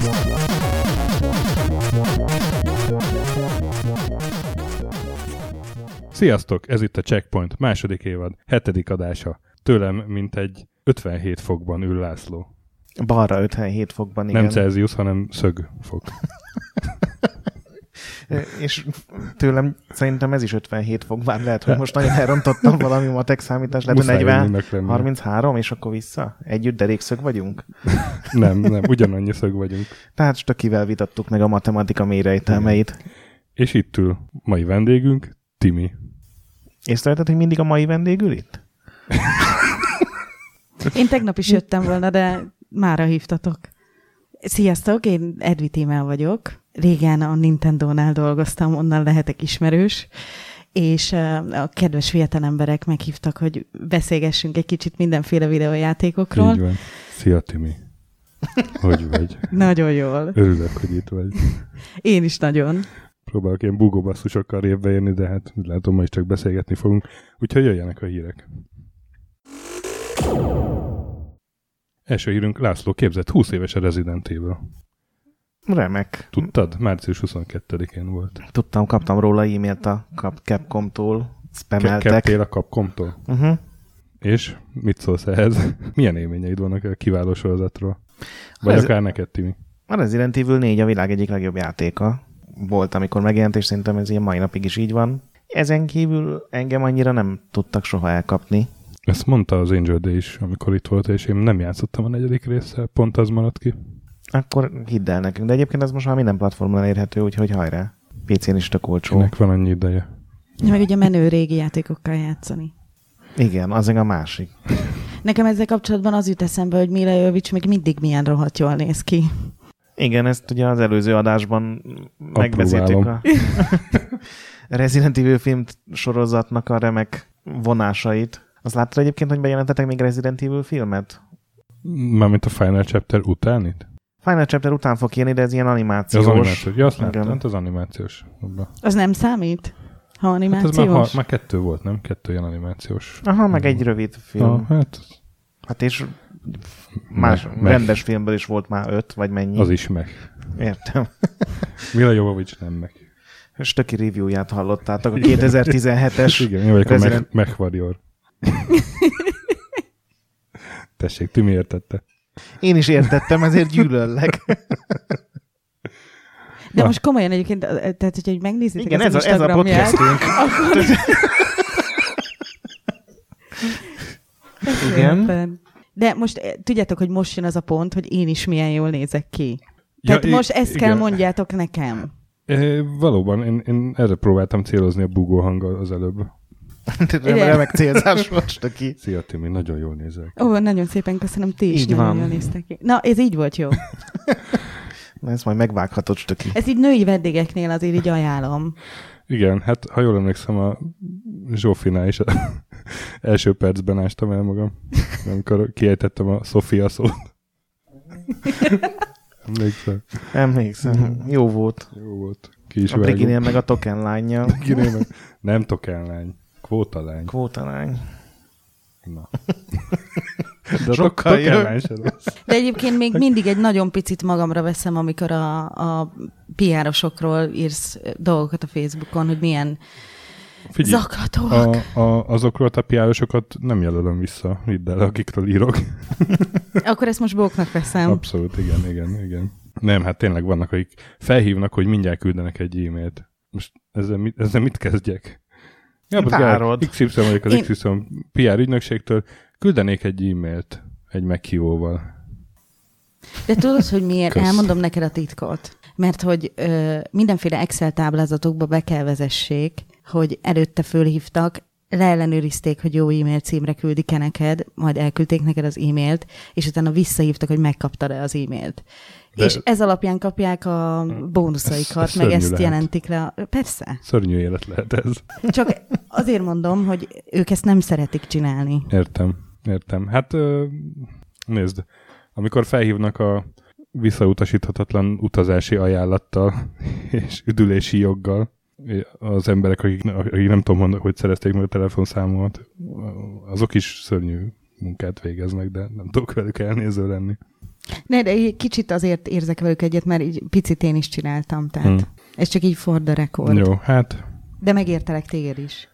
Yeah. Sziasztok, ez itt a Checkpoint második évad, hetedik adása. Tőlem, mint egy 57 fokban ül László. Balra 57 fokban, igen. Nem Celsius, hanem szögfok. És tőlem szerintem ez is 57 fok, bár lehet, hogy most nagyon elrontottam valami matek számítás, lehet, hogy 40, 33, és akkor vissza? Együtt derékszög vagyunk? nem, nem, ugyanannyi szög vagyunk. Tehát Stökivel vitattuk meg a matematika mérejtelmeit. És itt ül mai vendégünk, Timi. Észrevetted, hogy mindig a mai vendégül itt? Én tegnap is jöttem volna, de mára hívtatok. Sziasztok, én Edvi Tímel vagyok. Régen a Nintendo-nál dolgoztam, onnan lehetek ismerős, és a kedves fiatal emberek meghívtak, hogy beszélgessünk egy kicsit mindenféle videójátékokról. Így van. Szia, Timi. Hogy vagy? Nagyon jól. Örülök, hogy itt vagy. Én is nagyon próbálok ilyen bugóbasszusokkal évbe érni, de hát látom, ma is csak beszélgetni fogunk. Úgyhogy jöjjenek a hírek. Első hírünk László képzett 20 éves a Resident Evil. Remek. Tudtad? Március 22-én volt. Tudtam, kaptam róla e-mailt a Capcom-tól. Spameltek. A Capcom-tól? Uh-huh. És mit szólsz ehhez? Milyen élményeid vannak a kiváló sorozatról? Vagy Ez... akár neked, Timi? A Resident Evil 4 a világ egyik legjobb játéka volt, amikor megjelent, és szerintem ez ilyen mai napig is így van. Ezen kívül engem annyira nem tudtak soha elkapni. Ezt mondta az Angel Day is, amikor itt volt, és én nem játszottam a negyedik résszel, pont az maradt ki. Akkor hidd el nekünk, de egyébként ez most már minden platformon elérhető, úgyhogy hajrá. PC-n is tök olcsó. Ennek van annyi ideje. Meg ugye menő régi játékokkal játszani. Igen, az a másik. Nekem ezzel kapcsolatban az jut eszembe, hogy Mila Jovic még mindig milyen rohadt jól néz ki. Igen, ezt ugye az előző adásban megbeszéltük a Resident Evil film sorozatnak a remek vonásait. Azt láttad egyébként, hogy bejelentetek még Resident Evil filmet? Mármint a Final Chapter után itt? Final Chapter után fog jönni, de ez ilyen animációs. Ja, az animációs. Ja, azt láttam, hát az animációs. Abba. Az nem számít? Ha animációs? Hát ez már, ha, már kettő volt, nem? Kettő ilyen animációs. Aha, meg egy rövid film. Ah, hát... hát és Más meg, rendes filmből is volt már öt, vagy mennyi. Az is meg. Értem. Mila Jovovics nem meg. Stöki review-ját hallottátok, a 2017-es Igen, én vagyok Resident... a Mech Warrior. Tessék, ti mi értette? Én is értettem, ezért gyűlöllek. De Na. most komolyan egyébként, tehát hogyha megnézitek Igen, ez, a, ez a podcastünk. Akkor... Igen. De most eh, tudjátok, hogy most jön az a pont, hogy én is milyen jól nézek ki. Tehát ja, most ezt igen. kell mondjátok nekem. É, valóban, én, én erre próbáltam célozni a bugó hanggal az előbb. Remek célzás most ki. Szia Timi, nagyon jól nézel Ó, nagyon szépen köszönöm, ti is így nagyon van. jól néztek ki. Na, ez így volt jó. Na, ezt majd megvághatod, Stöki. Ez így női vendégeknél azért így ajánlom. Igen, hát ha jól emlékszem, a Zsófinál is első percben ástam el magam, amikor kiejtettem a Sofia szót. Emlékszem. Emlékszem. Jó volt. Jó volt. Ki is a Briginél meg a token lánya. meg... Nem token lány. Kvóta lány. Kvóta lány. Na. De Sokkal token De egyébként még mindig egy nagyon picit magamra veszem, amikor a, a PR-osokról írsz dolgokat a Facebookon, hogy milyen Figyelj, Zaklatóak. A, a, azokról a piárosokat nem jelölöm vissza, hidd el, akikről írok. Akkor ezt most bóknak veszem. Abszolút, igen, igen, igen. Nem, hát tényleg vannak, akik felhívnak, hogy mindjárt küldenek egy e-mailt. Most ezzel mit, ezzel mit kezdjek? Ja, Várod. XY vagyok az Én... XY PR ügynökségtől, küldenék egy e-mailt egy meghívóval. De tudod, hogy miért? Kösz. Elmondom neked a titkot. Mert hogy ö, mindenféle Excel táblázatokba be kell vezessék, hogy előtte fölhívtak, leellenőrizték, hogy jó e-mail címre küldik-e neked, majd elküldték neked az e-mailt, és utána visszahívtak, hogy megkaptad-e az e-mailt. De és ez alapján kapják a bónuszaikat, ez meg ezt lehet. jelentik le. Persze. Szörnyű élet lehet ez. Csak azért mondom, hogy ők ezt nem szeretik csinálni. Értem, értem. Hát nézd, amikor felhívnak a visszautasíthatatlan utazási ajánlattal és üdülési joggal, az emberek, akik, akik nem tudom, hogy szerezték meg a telefonszámomat, azok is szörnyű munkát végeznek, de nem tudok velük elnéző lenni. Ne, de kicsit azért érzek velük egyet, mert így picit én is csináltam, tehát hmm. ez csak így for the record. Jó, hát... De megértelek téged is.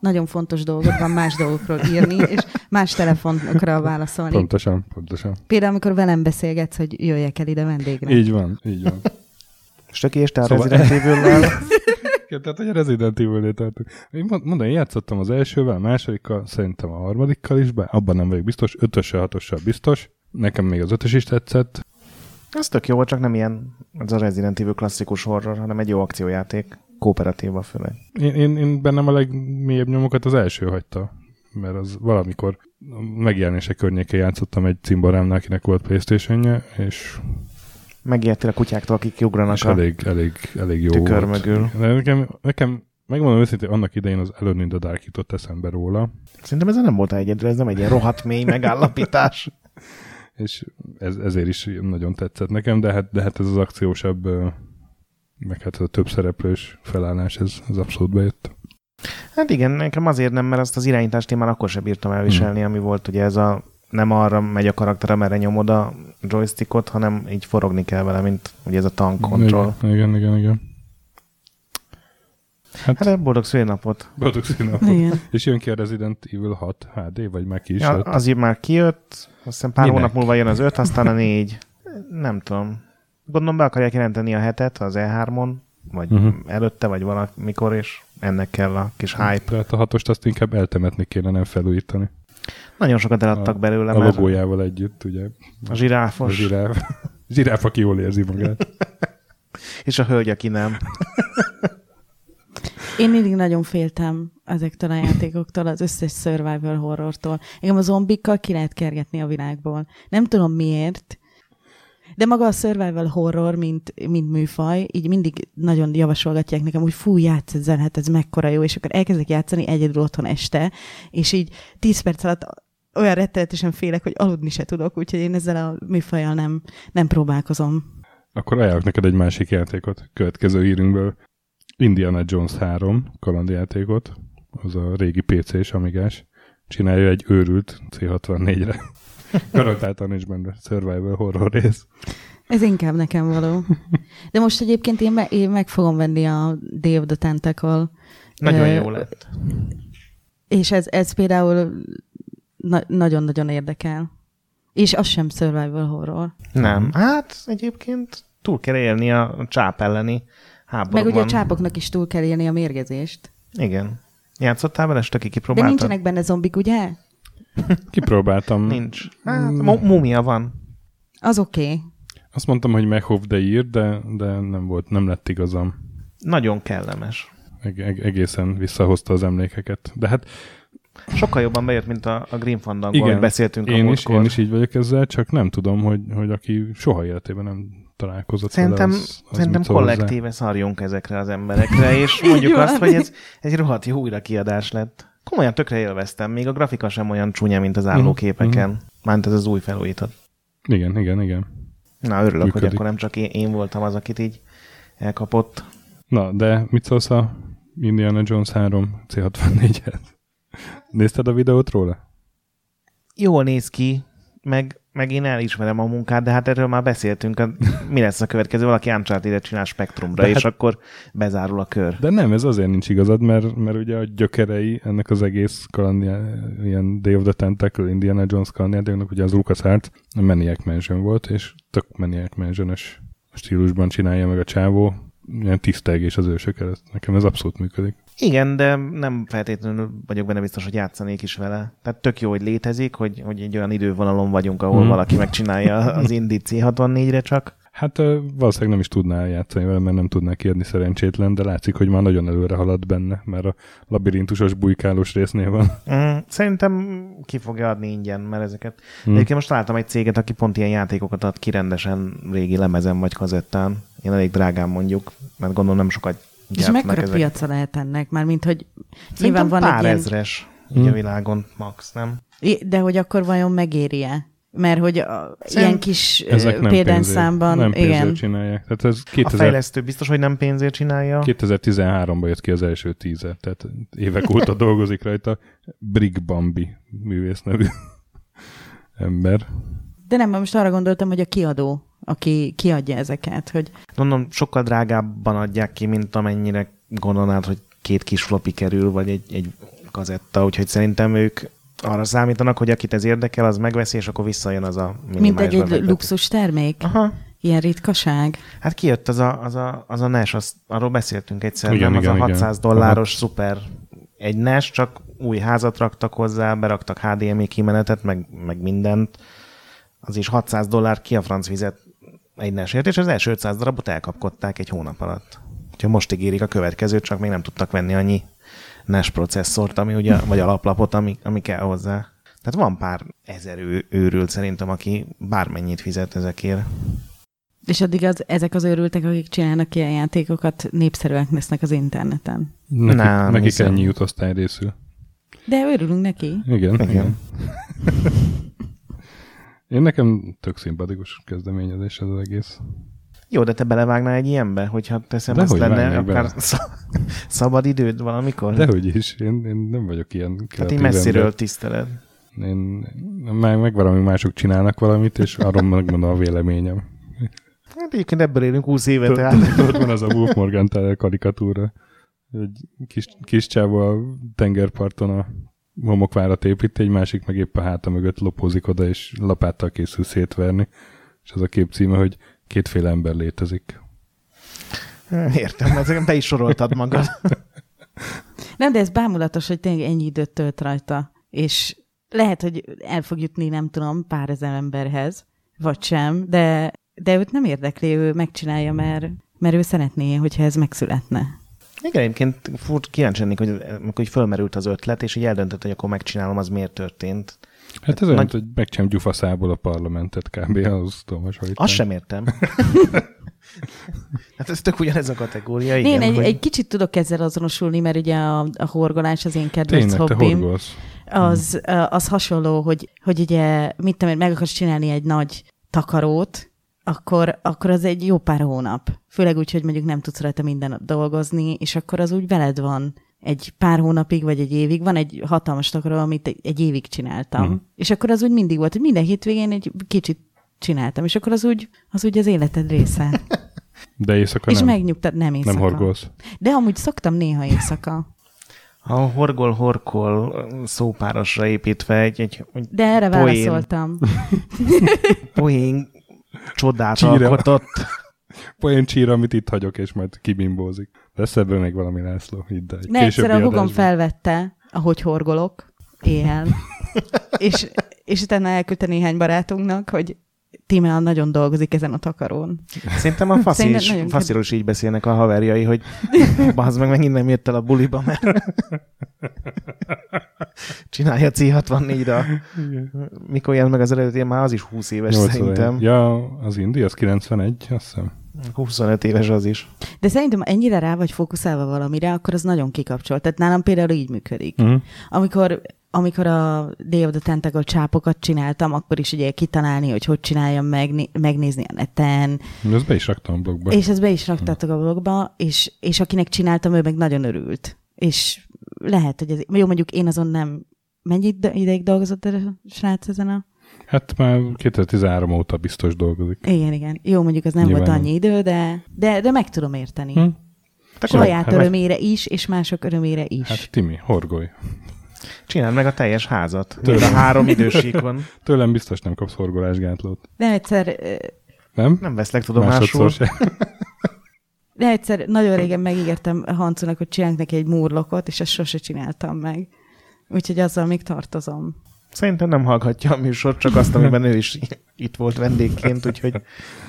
Nagyon fontos dolgok van más dolgokról írni, és más telefonokra válaszolni. Pontosan, pontosan. Például, amikor velem beszélgetsz, hogy jöjjek el ide vendégre. Így van, így van. Stöki szóval... Resident evil Igen, tehát, hogy a Resident Evil-nél tartunk. Én mondom, én játszottam az elsővel, a másodikkal, szerintem a harmadikkal is, bár abban nem vagyok biztos, ötössel, hatossal biztos. Nekem még az ötös is tetszett. Ez tök jó, csak nem ilyen ez a Resident Evil klasszikus horror, hanem egy jó akciójáték, kooperatíva főleg. Én, én, én bennem a legmélyebb nyomokat az első hagyta, mert az valamikor megjelenése környékén játszottam egy cimborámnál, akinek volt playstation és Megijedtél a kutyáktól, akik ugranak és a elég, elég, elég jó tükör volt. mögül. De nekem, nekem megmondom őszintén, annak idején az Alone in the Dark jutott eszembe róla. Szerintem ez nem volt egyedül, ez nem egy ilyen rohadt mély megállapítás. és ez, ezért is nagyon tetszett nekem, de hát, de hát ez az akciósabb, meg hát ez a több szereplős felállás, ez, ez abszolút bejött. Hát igen, nekem azért nem, mert azt az irányítást én már akkor sem bírtam elviselni, hmm. ami volt ugye ez a nem arra megy a karakter, amerre nyomod a joystickot, hanem így forogni kell vele, mint ugye ez a tank control. Igen, igen, igen. igen. Hát, hát boldog szülinapot. Boldog szülinapot. Igen. És jön ki a Resident Evil 6 HD, vagy meg ki is ja, Az már kijött, azt hiszem pár Minek? hónap múlva jön az 5, aztán a 4. Nem tudom. Gondolom be akarják jelenteni a hetet az E3-on, vagy uh-huh. előtte, vagy valamikor, és ennek kell a kis hype. Tehát a hatost azt inkább eltemetni kéne, nem felújítani. Nagyon sokat eladtak belőle. A logójával együtt, ugye. A zsiráfos. A zsiráf. A zsiráf, aki jól érzi magát. És a hölgy, aki nem. Én mindig nagyon féltem ezektől a játékoktól, az összes survival horrortól. Engem a zombikkal ki lehet kergetni a világból. Nem tudom miért, de maga a survival horror, mint, mint műfaj, így mindig nagyon javasolgatják nekem, hogy fú, játsz ezzel, hát ez mekkora jó, és akkor elkezdek játszani egyedül otthon este, és így 10 perc alatt olyan rettenetesen félek, hogy aludni se tudok, úgyhogy én ezzel a műfajjal nem, nem próbálkozom. Akkor ajánlok neked egy másik játékot, következő hírünkből. Indiana Jones 3 kalandjátékot, az a régi PC és Amigás, csinálja egy őrült C64-re. Garantáltan nincs benne survival horror rész. Ez inkább nekem való. De most egyébként én, me- én meg fogom venni a Day of the Tentacle. Nagyon uh, jó lett. És ez, ez például na- nagyon-nagyon érdekel. És az sem survival horror. Nem. Hát egyébként túl kell élni a csáp elleni háborúban. Meg ugye a csápoknak is túl kell élni a mérgezést. Igen. Játszottál vele, ki kipróbáltad? De nincsenek benne zombik, ugye? Kipróbáltam. Nincs. Hát, mumia van. Az oké. Okay. Azt mondtam, hogy Mechov de ír, de, de nem volt, nem lett igazam. Nagyon kellemes. Eg- eg- egészen visszahozta az emlékeket. De hát Sokkal jobban bejött, mint a, a Green Fandango, amit beszéltünk én a is, én is így vagyok ezzel, csak nem tudom, hogy, hogy aki soha életében nem találkozott Szerintem, vele, az, az szerintem kollektíve szarjunk ezekre az emberekre, és mondjuk azt, hogy ez egy rohadt jó újrakiadás lett komolyan tökre élveztem, még a grafika sem olyan csúnya, mint az állóképeken. Mm-hmm. Mánt ez az új felújított. Igen, igen, igen. Na, örülök, Működik. hogy akkor nem csak én, én voltam az, akit így elkapott. Na, de mit szólsz a Indiana Jones 3 C64-et? Nézted a videót róla? Jól néz ki, meg meg én elismerem a munkát, de hát erről már beszéltünk. Mi lesz a következő? Valaki Uncharted-et csinál Spektrumra, de és hát, akkor bezárul a kör. De nem, ez azért nincs igazad, mert, mert ugye a gyökerei ennek az egész kalandja, ilyen Day of the Tentacle, Indiana Jones kalandjátéknak, ugye az LucasArts a Maniac Mansion volt, és tök Maniac mansion stílusban csinálja meg a csávó, ilyen tisztelgés az ősök előtt. Nekem ez abszolút működik. Igen, de nem feltétlenül vagyok benne biztos, hogy játszanék is vele. Tehát tök jó, hogy létezik, hogy, hogy egy olyan idővonalon vagyunk, ahol mm. valaki megcsinálja az Indi C64-re csak. Hát valószínűleg nem is tudná játszani vele, mert nem tudná kiadni szerencsétlen, de látszik, hogy már nagyon előre halad benne, mert a labirintusos bujkálós résznél van. Mm, szerintem ki fogja adni ingyen, mert ezeket... Mm. Egyébként most találtam egy céget, aki pont ilyen játékokat ad ki rendesen régi lemezen vagy kazettán. Én elég drágán mondjuk, mert gondolom nem sokat És mekkora ezek. piaca lehet ennek? Már mint, hogy nyilván van pár egy ilyen... ezres mm. a világon max, nem? De hogy akkor vajon megéri-e? mert hogy a, ilyen kis példányszámban... Nem igen. csinálják. Tehát ez 2000, a fejlesztő biztos, hogy nem pénzért csinálja. 2013-ban jött ki az első tízer, tehát évek óta dolgozik rajta. Brig Bambi művész nevű ember. De nem, most arra gondoltam, hogy a kiadó, aki kiadja ezeket, hogy... Mondom, sokkal drágábban adják ki, mint amennyire gondolnád, hogy két kis floppy kerül, vagy egy, egy kazetta, úgyhogy szerintem ők arra számítanak, hogy akit ez érdekel, az megveszi, és akkor visszajön az a Mint egy, egy luxus termék? Aha. Ilyen ritkaság? Hát kijött az a, az a, az a NES, az, arról beszéltünk egyszer, igen, nem? Igen, az a 600 igen. dolláros Aha. szuper egy NES, csak új házat raktak hozzá, beraktak HDMI kimenetet, meg, meg mindent. Az is 600 dollár ki a franc vizet egy NES-ért, és az első 500 darabot elkapkodták egy hónap alatt. Úgyhogy most ígérik a következőt, csak még nem tudtak venni annyi NES processzort, ami ugye, vagy alaplapot, ami, ami kell hozzá. Tehát van pár ezer ő, őrült szerintem, aki bármennyit fizet ezekért. És addig az, ezek az őrültek, akik csinálnak ilyen játékokat, népszerűek lesznek az interneten. Nekik, Nem, nekik hiszem. ennyi jutosztály részül. De örülünk neki. Igen, igen. igen. Én nekem tök szimpatikus kezdeményezés ez az egész. Jó, de te belevágnál egy ilyenbe, hogyha teszem de azt lenne akár szabad időd valamikor? Dehogy is, én, én nem vagyok ilyen Tehát én messziről ember. tiszteled. Én meg, meg valami mások csinálnak valamit, és arról megmondom a véleményem. Hát egyébként ebből élünk 20 évet. Tehát. Ott van az a Wolf Morgan karikatúra. Egy kis, kis csáva a tengerparton a homokvárat épít, egy másik meg épp a háta mögött lopózik oda, és lapáttal készül szétverni. És az a kép címe, hogy kétféle ember létezik. Értem, azért be is soroltad magad. Nem, de ez bámulatos, hogy tényleg ennyi időt tölt rajta, és lehet, hogy el fog jutni, nem tudom, pár ezer emberhez, vagy sem, de, de őt nem érdekli, ő megcsinálja, mert, mert ő szeretné, hogyha ez megszületne. Igen, egyébként furt kíváncsi lennék, hogy, hogy fölmerült az ötlet, és így eldöntött, hogy akkor megcsinálom, az miért történt. Hát ez olyan, nagy... hogy megcsinálom gyufaszából a parlamentet kb. az Thomas Azt sem értem. hát ez tök ugyanez a kategória. Igen, Én egy, hogy... egy kicsit tudok ezzel azonosulni, mert ugye a, a horgolás az én kedvenc Tényleg, hobbim. Az, az hasonló, hogy, hogy ugye, mit tudom, meg akarsz csinálni egy nagy takarót, akkor, akkor az egy jó pár hónap. Főleg úgy, hogy mondjuk nem tudsz rajta minden nap dolgozni, és akkor az úgy veled van egy pár hónapig, vagy egy évig. Van egy hatalmas takaró, amit egy évig csináltam. Mm. És akkor az úgy mindig volt, hogy minden hétvégén egy kicsit csináltam, és akkor az úgy az, úgy az életed része. De éjszaka és nem. És megnyugtad, nem éjszaka. Nem horgolsz. De amúgy szoktam néha éjszaka. A horgol-horkol szópárosra építve egy, egy, egy De erre poén, válaszoltam. poén csodát Csíra. alkotott. Poén csíra, amit itt hagyok, és majd kibimbózik. Lesz ebből még valami László, hidd el. Ne, egyszer a hugom felvette, ahogy horgolok, éjjel. és, és utána elküldte néhány barátunknak, hogy Tímea nagyon dolgozik ezen a takarón. Szerintem a faszi is, fasziról is így beszélnek a haverjai, hogy az meg megint nem jött el a buliba, mert csinálja C64-ra. Mikor jelent meg az eredeti, már az is 20 éves 80 szerintem. Ja, az Indi, az 91, azt hiszem. 25 éves az is. De szerintem ennyire rá vagy fókuszálva valamire, akkor az nagyon kikapcsol. Tehát nálam például így működik. Uh-huh. Amikor amikor a Day of the Tentacle csápokat csináltam, akkor is ugye kitalálni, hogy hogy csináljam meg, megnézni a neten. Ezt be is raktam a blogba. És ezt be is raktátok a blogba, és, és akinek csináltam, ő meg nagyon örült. És lehet, hogy ez, jó, mondjuk én azon nem, mennyi ideig dolgozott a srác ezen a Hát már 2013 óta biztos dolgozik. Igen, igen. Jó, mondjuk az nem Nyilván. volt annyi idő, de, de, de meg tudom érteni. Hm? Saját hát örömére is, és mások örömére is. Hát Timi, horgolj. Csináld meg a teljes házat. Tőlem. A három idősík van. Tőlem biztos nem kapsz horgolásgátlót. De egyszer... Nem? Nem veszlek tudomásul. De egyszer nagyon régen megígértem Hancunak, hogy csinálunk neki egy murlokot, és ezt sose csináltam meg. Úgyhogy azzal még tartozom. Szerintem nem hallgatja a műsort, csak azt, amiben ő is itt volt vendégként, úgyhogy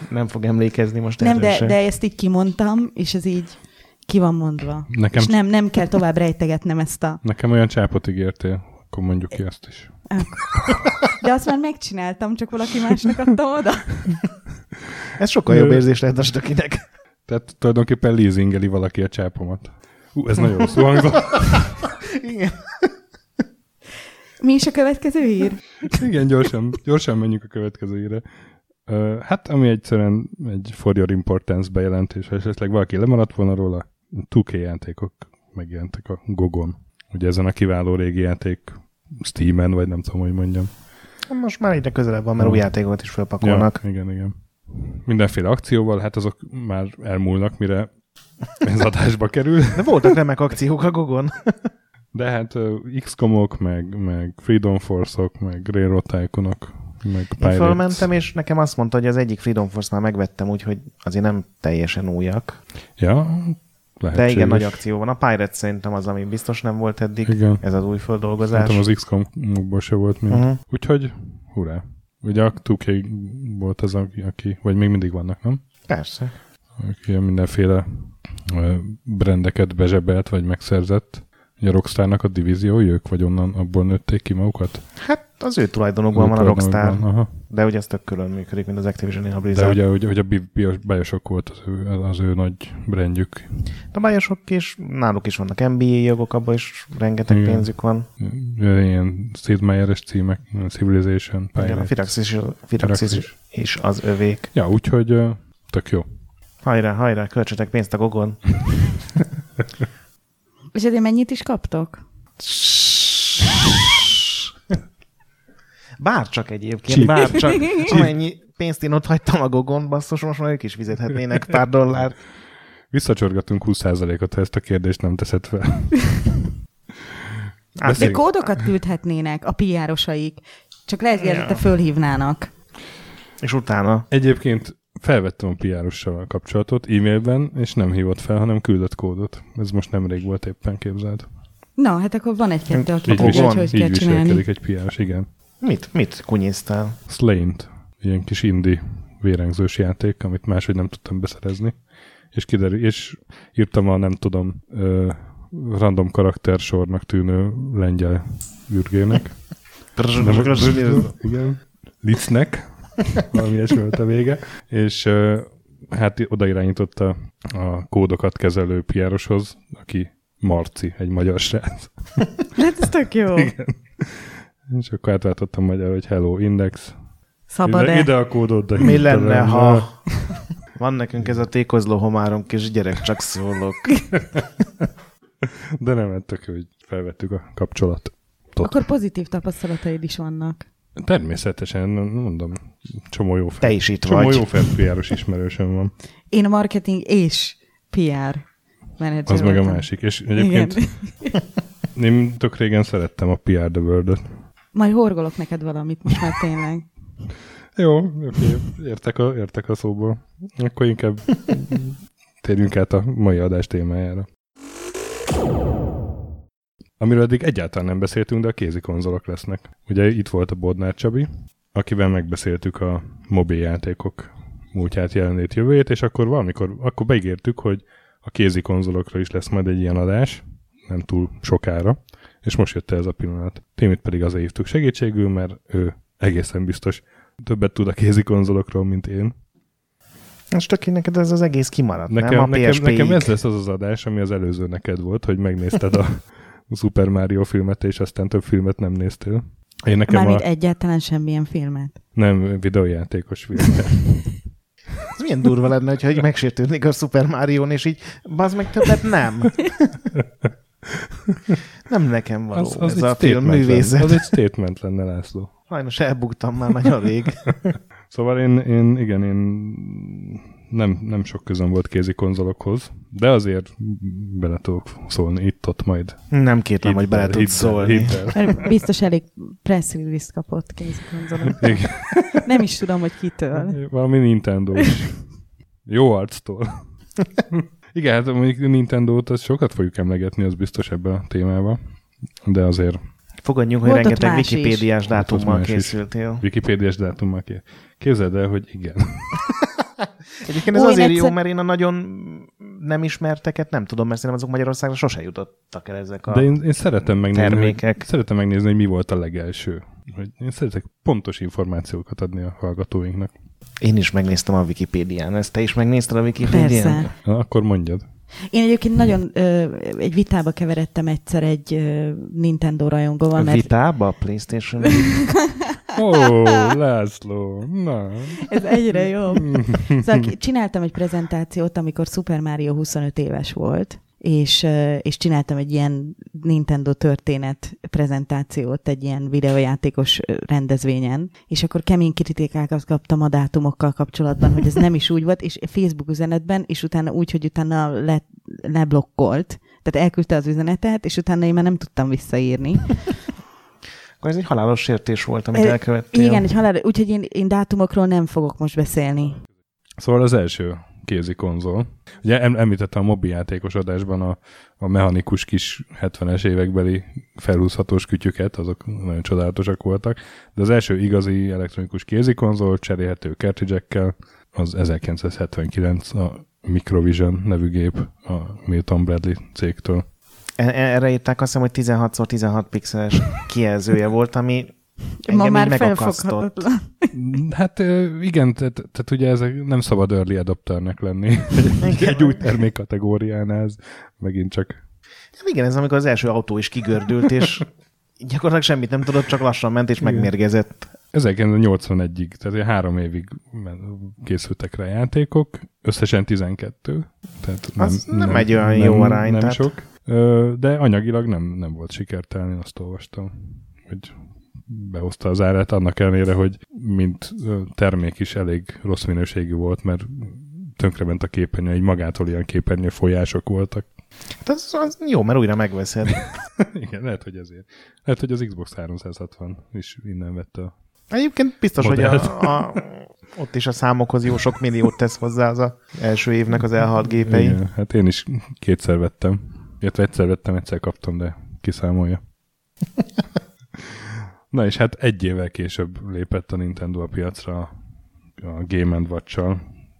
nem fog emlékezni most Nem, de, de ezt így kimondtam, és ez így ki van mondva. Nekem, És nem, nem kell tovább rejtegetnem ezt a... nekem olyan csápot ígértél, akkor mondjuk ki azt is. De azt már megcsináltam, csak valaki másnak adtam oda. Ez sokkal jobb érzés lehet a stökinek. Tehát tulajdonképpen leasingeli valaki a csápomat. Ú, ez nagyon szó hangzott. Igen. Mi is a következő hír? Igen, gyorsan, gyorsan menjünk a következő hírre. Uh, hát, ami egyszerűen egy For Your Importance bejelentés, ha esetleg valaki lemaradt volna róla, 2K játékok megjelentek a Gogon. Ugye ezen a kiváló régi játék Steam-en, vagy nem tudom, hogy mondjam. Most már ide közelebb van, mert új játékokat is felpakolnak. Ja, igen, igen. Mindenféle akcióval, hát azok már elmúlnak, mire ez adásba kerül. De voltak remek akciók a Gogon. De hát uh, XCOM-ok, meg, meg Freedom Force-ok, meg Railroad Tycoon-ok, meg Én Pirates. fölmentem, és nekem azt mondta, hogy az egyik Freedom Force már megvettem, úgyhogy azért nem teljesen újak. Ja, De lehetséges. igen, nagy akció van. A Pirates szerintem az, ami biztos nem volt eddig. Igen. Ez az új földolgozás. Szerintem az XCOM-ból se volt mind. Uh-huh. Úgyhogy, hurrá. Ugye a 2K volt az, aki, aki, vagy még mindig vannak, nem? Persze. Aki mindenféle brendeket bezsebelt, vagy megszerzett. A Rockstarnak a divízió, ők vagy onnan abból nőtték ki magukat? Hát az ő tulajdonokban van a Rockstar, Aha. de ugye ez tök külön működik, mint az Activision a De Blizzard. ugye, ugye, ugye a Bi- Bi- Bioshock volt az ő, az ő nagy brandjük. A Bioshock és náluk is vannak NBA jogok, abban is rengeteg Igen. pénzük van. Ilyen Sid Meier-es címek, Civilization, Igen, a Pirates. Firaxis is, Firaxis Firaxis. is az övék. Ja, úgyhogy tök jó. Hajrá, hajrá, költsetek pénzt a gogon. És ezért mennyit is kaptok? Bárcsak egyébként, Csíp. bárcsak. Amennyi pénzt én ott hagytam a gogon, basszus, most már ők is fizethetnének pár dollárt. Visszacsorgatunk 20%-ot, ha ezt a kérdést nem teszed fel. Hát, De kódokat küldhetnének a PR-osaik. Csak lehet, hogy Ja. előtte fölhívnának. és utána. Egyébként felvettem a PR-ossal a kapcsolatot e-mailben, és nem hívott fel, hanem küldött kódot. Ez most nemrég volt éppen képzeld. Na, hát akkor van egy-kettő, aki Így tudja, hogy hogy kell így csinálni. viselkedik egy PR-os, igen. Mit? Mit kunyéztál? Slaint, ilyen kis indie vérengzős játék, amit máshogy nem tudtam beszerezni. És, kiderül, és írtam a nem tudom, ö, random karakter sornak tűnő lengyel űrgének. Igen. Licnek, valami ilyesmi volt a vége. És hát odairányította a kódokat kezelő PR-oshoz, aki Marci, egy magyar srác. Hát ez tök jó. És akkor átváltottam magyar, hogy hello, index. Ide, Szabad-e? ide a kódot, de Mi lenne, na. ha van nekünk ez a tékozló homárom kis gyerek, csak szólok. De nem ettök, hogy felvettük a kapcsolatot. Akkor pozitív tapasztalataid is vannak. Természetesen, mondom, csomó jó Te is itt csomó vagy. jó PR-os ismerősöm van. Én a marketing és PR menedzser Az meg a másik. És egyébként Igen. én tök régen szerettem a PR The world Majd horgolok neked valamit most már tényleg. Jó, oké, értek a, értek a szóból. Akkor inkább térjünk át a mai adás témájára. Amiről eddig egyáltalán nem beszéltünk, de a kézi konzolok lesznek. Ugye itt volt a Bodnár Csabi, akivel megbeszéltük a mobil játékok múltját, jelenét, jövőjét, és akkor valamikor, akkor beígértük, hogy a kézi konzolokra is lesz majd egy ilyen adás, nem túl sokára, és most jött ez a pillanat. Témit pedig azért hívtuk segítségül, mert ő egészen biztos többet tud a kézi konzolokról, mint én. Most tök neked ez az egész kimaradt, Nekem, nem? A nekem, nekem ez lesz az az adás, ami az előző neked volt, hogy megnézted a Super Mario filmet, és aztán több filmet nem néztél. Én nekem Mármint a, egyáltalán semmilyen filmet. nem videójátékos filmet. Ez milyen durva lenne, hogyha így megsértődnék a Super Mario-n, és így, bazd meg többet nem. nem nekem való az, az ez a film művészet. Lenne, az egy statement lenne, László. Sajnos elbuktam már nagyon rég. Szóval én, én igen, én nem, nem sok közöm volt kézi konzolokhoz, de azért bele tudok szólni itt-ott majd. Nem kértem, hogy bele tudsz szólni. Mert biztos elég press release kapott kézikonzolok. Igen. Nem is tudom, hogy kitől. Valami nintendo is. Jó arctól. Igen, hát mondjuk Nintendo-t azt sokat fogjuk emlegetni, az biztos ebben a témában. De azért Fogadjunk, hogy Volt rengeteg is. Wikipédiás ott dátummal is. készültél. Wikipédiás dátummal ké. Képzeld el, hogy igen. Egyébként ez Ó, azért egyszer- jó, mert én a nagyon nem ismerteket nem tudom, mert szerintem azok Magyarországra sose jutottak el ezek a De én, én szeretem megnézni, termékek. Hogy, szeretem megnézni, hogy mi volt a legelső. Hogy én szeretek pontos információkat adni a hallgatóinknak. Én is megnéztem a Wikipédián. Ezt te is megnézted a Wikipédián? Persze. Na, akkor mondjad. Én egyébként nagyon ö, egy vitába keveredtem egyszer egy ö, Nintendo rajongóval, mert vitába, a Playstation? Ó, László, na. ez egyre jobb. Szóval csináltam egy prezentációt, amikor Super Mario 25 éves volt, és, és csináltam egy ilyen Nintendo történet prezentációt egy ilyen videójátékos ö, rendezvényen, és akkor kemény kritikákat kaptam a dátumokkal kapcsolatban, hogy ez nem is úgy volt, és Facebook üzenetben, és utána úgy, hogy utána le, leblokkolt, tehát elküldte az üzenetet, és utána én már nem tudtam visszaírni. Akkor ez egy halálos sértés volt, amit elkövettél. Igen, egy halál, úgyhogy én, én dátumokról nem fogok most beszélni. Szóval az első kézi konzol. Ugye em- említettem a mobiljátékos adásban a, a mechanikus kis 70-es évekbeli felhúzhatós kütyüket, azok nagyon csodálatosak voltak, de az első igazi elektronikus kézi konzol cserélhető cartridge az 1979 a Microvision nevű gép a Milton Bradley cégtől. E- Erre írták azt hiszem, hogy 16x16 pixeles kijelzője volt, ami Ma már felfoghatatlan. Hát ö, igen, tehát, tehát ugye ezek nem szabad early adopternek lenni. Egy, egy új termékkategóriánál ez megint csak Hát Igen, ez amikor az első autó is kigördült, és gyakorlatilag semmit nem tudott, csak lassan ment és megmérgezett. 1981-ig, tehát három évig készültek rá játékok, összesen 12, tehát Az nem egy olyan jó arány, Nem tehát- sok, de anyagilag nem, nem volt sikertelen, én azt olvastam, hogy behozta az árát, annak ellenére, hogy mint termék is elég rossz minőségű volt, mert tönkrement a képernyő, egy magától ilyen képernyő folyások voltak. Hát az, az jó, mert újra megveszed. Igen, lehet, hogy ezért. Lehet, hogy az Xbox 360 is innen vette a Egyébként biztos, hogy a, Modellt. a, ott is a számokhoz jó sok milliót tesz hozzá az a első évnek az elhalt gépei. Igen, hát én is kétszer vettem. Illetve egyszer vettem, egyszer kaptam, de kiszámolja. Na és hát egy évvel később lépett a Nintendo a piacra a Game watch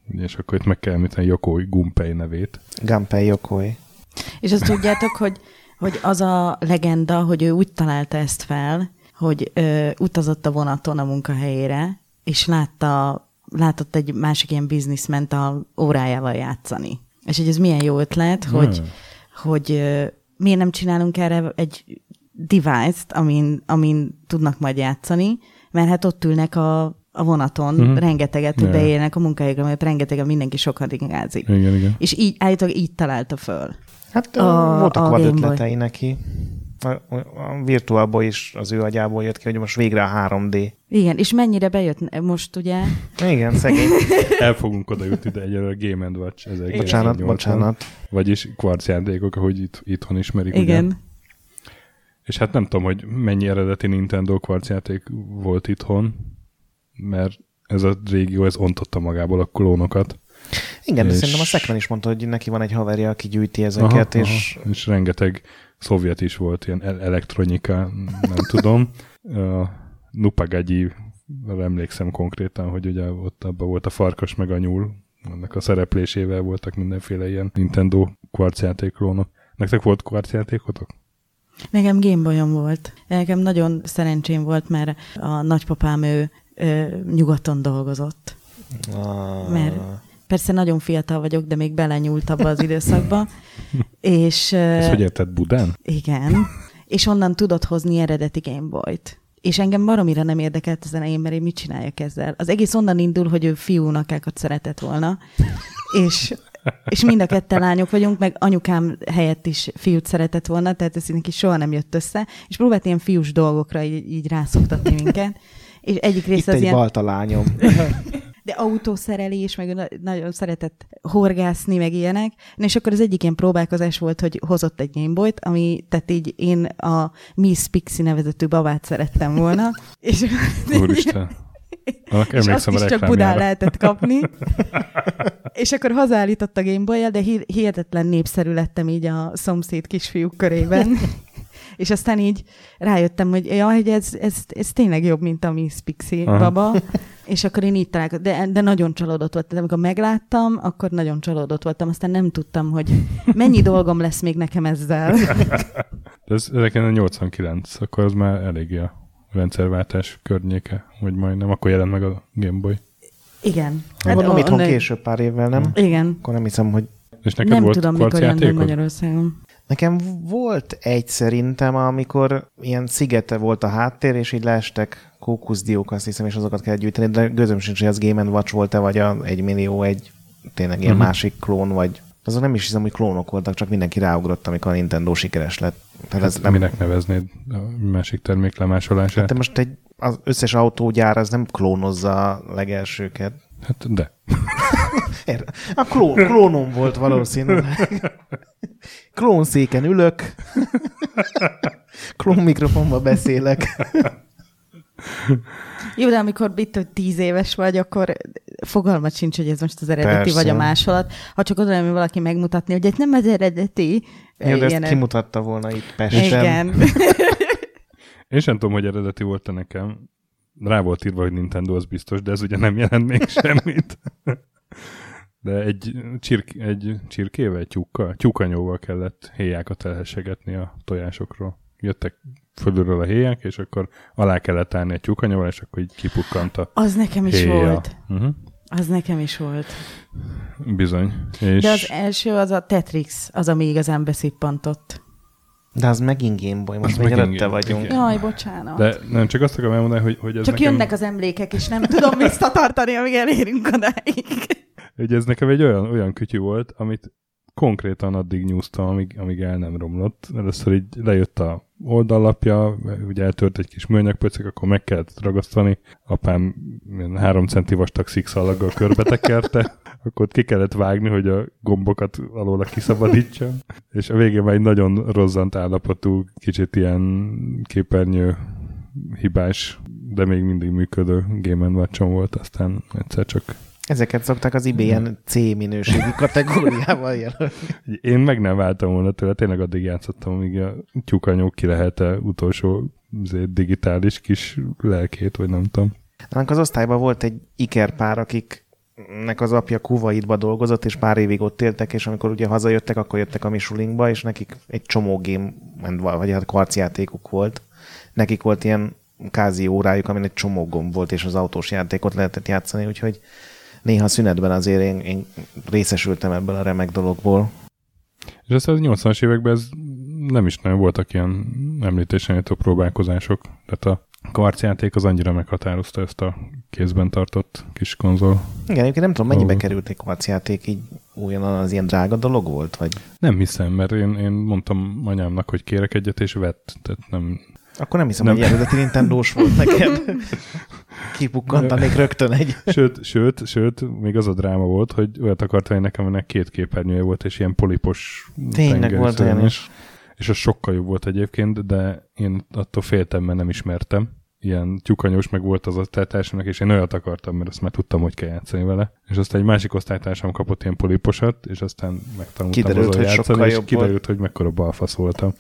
és akkor itt meg kell említeni Yokoi Gunpei nevét. Gunpei Yokoi. És azt tudjátok, hogy, hogy az a legenda, hogy ő úgy találta ezt fel, hogy ö, utazott a vonaton a munkahelyére, és látta, látott egy másik ilyen bizniszment a órájával játszani. És hogy ez milyen jó ötlet, hogy, hogy miért nem csinálunk erre egy device-t, amin, amin tudnak majd játszani, mert hát ott ülnek a, a vonaton, uh-huh. rengeteget, hogy Ja. beérnek a munkahelyekre, mert rengetegen mindenki sokat ingázik. Igen, igen. És így, állítólag így találta föl. Hát A- a, voltak a vad ötletei neki. A, a, Virtualból is az ő agyából jött ki, hogy most végre a 3D. Igen, és mennyire bejött most ugye? Igen, szegény. El fogunk oda jutni, de egyelőre Game Watch 1980. bocsánat, bocsánat. Vagyis kvarc játékok, ahogy itt, itthon ismerik. Ugye? Igen. És hát nem tudom, hogy mennyi eredeti Nintendo kvarcjáték volt itthon, mert ez a régió, ez ontotta magából a klónokat. Igen, de És- szerintem a Szekven is mondta, hogy neki van egy haverja, aki gyűjti ezeket, aha, és aha. és rengeteg szovjet is volt, ilyen el- elektronika, nem tudom. A Nupagagyi, emlékszem konkrétan, hogy ugye ott abban volt a farkas meg a nyúl, annak a szereplésével voltak mindenféle ilyen Nintendo kvarcjáték klónok. Nektek volt kvarcjátékotok? Nekem Gameboyom volt. Nekem nagyon szerencsém volt, mert a nagypapám ő ö, nyugaton dolgozott. Ah, Mert persze nagyon fiatal vagyok, de még belenyúlt abba az időszakba. És ö, Ezt hogy érted, Budán? igen, és onnan tudott hozni eredeti Gameboyt. És engem baromira nem érdekelt ezen én, mert én mit csináljak ezzel. Az egész onnan indul, hogy ő fiúnakákat szeretett volna, és, és mind a ketten lányok vagyunk, meg anyukám helyett is fiút szeretett volna, tehát ez neki soha nem jött össze, és próbált ilyen fiús dolgokra így, így rászoktatni minket. És egyik Itt része az egy ilyen, balta lányom. de autószerelés, meg nagyon szeretett horgászni, meg ilyenek. Na, és akkor az egyik ilyen próbálkozás volt, hogy hozott egy Gameboyt, ami, tehát így én a Miss Pixie nevezetű babát szerettem volna. És, Úristen. Annak és azt is csak Budán lehetett kapni. és akkor hazállított a gameboy de hi- hihetetlen népszerű lettem így a szomszéd kisfiúk körében. És aztán így rájöttem, hogy ja, hogy ez, ez, ez tényleg jobb, mint a Miss Pixie Aha. baba. És akkor én így találkoztam, de, de nagyon csalódott voltam. De amikor megláttam, akkor nagyon csalódott voltam. Aztán nem tudtam, hogy mennyi dolgom lesz még nekem ezzel. De ez 1989, akkor az már eléggé a rendszerváltás környéke, vagy majdnem, akkor jelent meg a Game Boy. Igen. Hát Gondolom o- itthon ne- később pár évvel, nem? Igen. Akkor nem hiszem, hogy És neked Nem volt tudom, mikor jön meg kvarcjátékod? Magyarországon. Nekem volt egy szerintem, amikor ilyen szigete volt a háttér, és így leestek kókuszdiók, azt hiszem, és azokat kell gyűjteni, de gözöm sincs, hogy az Game Watch volt-e, vagy a 1 millió egy tényleg ilyen uh-huh. másik klón, vagy azon nem is hiszem, hogy klónok voltak, csak mindenki ráugrott, amikor a Nintendo sikeres lett. Tehát ez Hát nem, Minek neveznéd a másik termék lemásolását? de most egy, az összes autógyár az nem klónozza a legelsőket. Hát de. A klón, klónom volt valószínűleg. Klónszéken ülök. Klón mikrofonba beszélek. Jó, de amikor itt hogy tíz éves vagy, akkor fogalmat sincs, hogy ez most az eredeti Persze. vagy a másolat. Ha csak oda nem valaki megmutatni, hogy ez nem az eredeti. Jó, de ezt kimutatta volna itt Pesten. Igen. Én sem tudom, hogy eredeti volt-e nekem. Rá volt írva, hogy Nintendo, az biztos, de ez ugye nem jelent még semmit. De egy, csirk, egy csirkével, egy tyúkkal, tyúkanyóval kellett héjákat elhessegetni a tojásokról. Jöttek fölülről a héják, és akkor alá kellett állni egy tyúkanyóval, és akkor így kipukkant a Az nekem is héja. volt. Uh-huh. Az nekem is volt. Bizony. És De az első az a Tetrix, az, ami igazán beszippantott. De az megint Game Boy, most Az még előtte Game vagyunk. igen. Jaj, bocsánat. de nem csak azt akarom elmondani, hogy, hogy ez Csak nekem... jönnek az emlékek, és nem tudom visszatartani, amíg elérünk odáig. hogy ez nekem egy olyan, olyan kütyű volt, amit konkrétan addig nyúztam, amíg, amíg el nem romlott. Először így lejött a oldallapja, ugye eltört egy kis műanyagpöcek, akkor meg kellett ragasztani. Apám ilyen három centi vastag szikszalaggal körbetekerte, akkor ott ki kellett vágni, hogy a gombokat alóla kiszabadítsa. És a végén már egy nagyon rozzant állapotú, kicsit ilyen képernyő hibás, de még mindig működő Game watch volt, aztán egyszer csak Ezeket szokták az IBN C minőségi kategóriával jelölni. Én meg nem váltam volna tőle, tényleg addig játszottam, amíg a tyúkanyó kilehelte utolsó izé, digitális kis lelkét, vagy nem tudom. Nálunk az osztályban volt egy ikerpár, akiknek az apja Kuwaitba dolgozott, és pár évig ott éltek, és amikor ugye hazajöttek, akkor jöttek a Misulinkba, és nekik egy csomó game, vagy hát karcjátékuk volt. Nekik volt ilyen kázi órájuk, amin egy csomó gomb volt, és az autós játékot lehetett játszani, úgyhogy néha szünetben azért én, én részesültem ebből a remek dologból. És aztán az 80-as években ez nem is nagyon voltak ilyen említésen próbálkozások. Tehát a kvarcjáték az annyira meghatározta ezt a kézben tartott kis konzol. Igen, egyébként nem tudom, mennyibe került egy karcjáték, így újonnan az ilyen drága dolog volt, vagy Nem hiszem, mert én, én mondtam anyámnak, hogy kérek egyet, és vett. Tehát nem, akkor nem hiszem, Nem. hogy eredeti Nintendo-s volt neked. Kipukkantanék rögtön egy. Sőt, sőt, sőt, még az a dráma volt, hogy olyat akart venni nekem, aminek két képernyője volt, és ilyen polipos Tényleg volt olyan is. És az sokkal jobb volt egyébként, de én attól féltem, mert nem ismertem. Ilyen tyúkanyós meg volt az osztálytársamnak, és én olyat akartam, mert azt már tudtam, hogy kell játszani vele. És aztán egy másik osztálytársam kapott ilyen poliposat, és aztán megtanultam Kiderült, hogy játszani, sokkal és jobb kiderült, hogy mekkora balfasz voltam.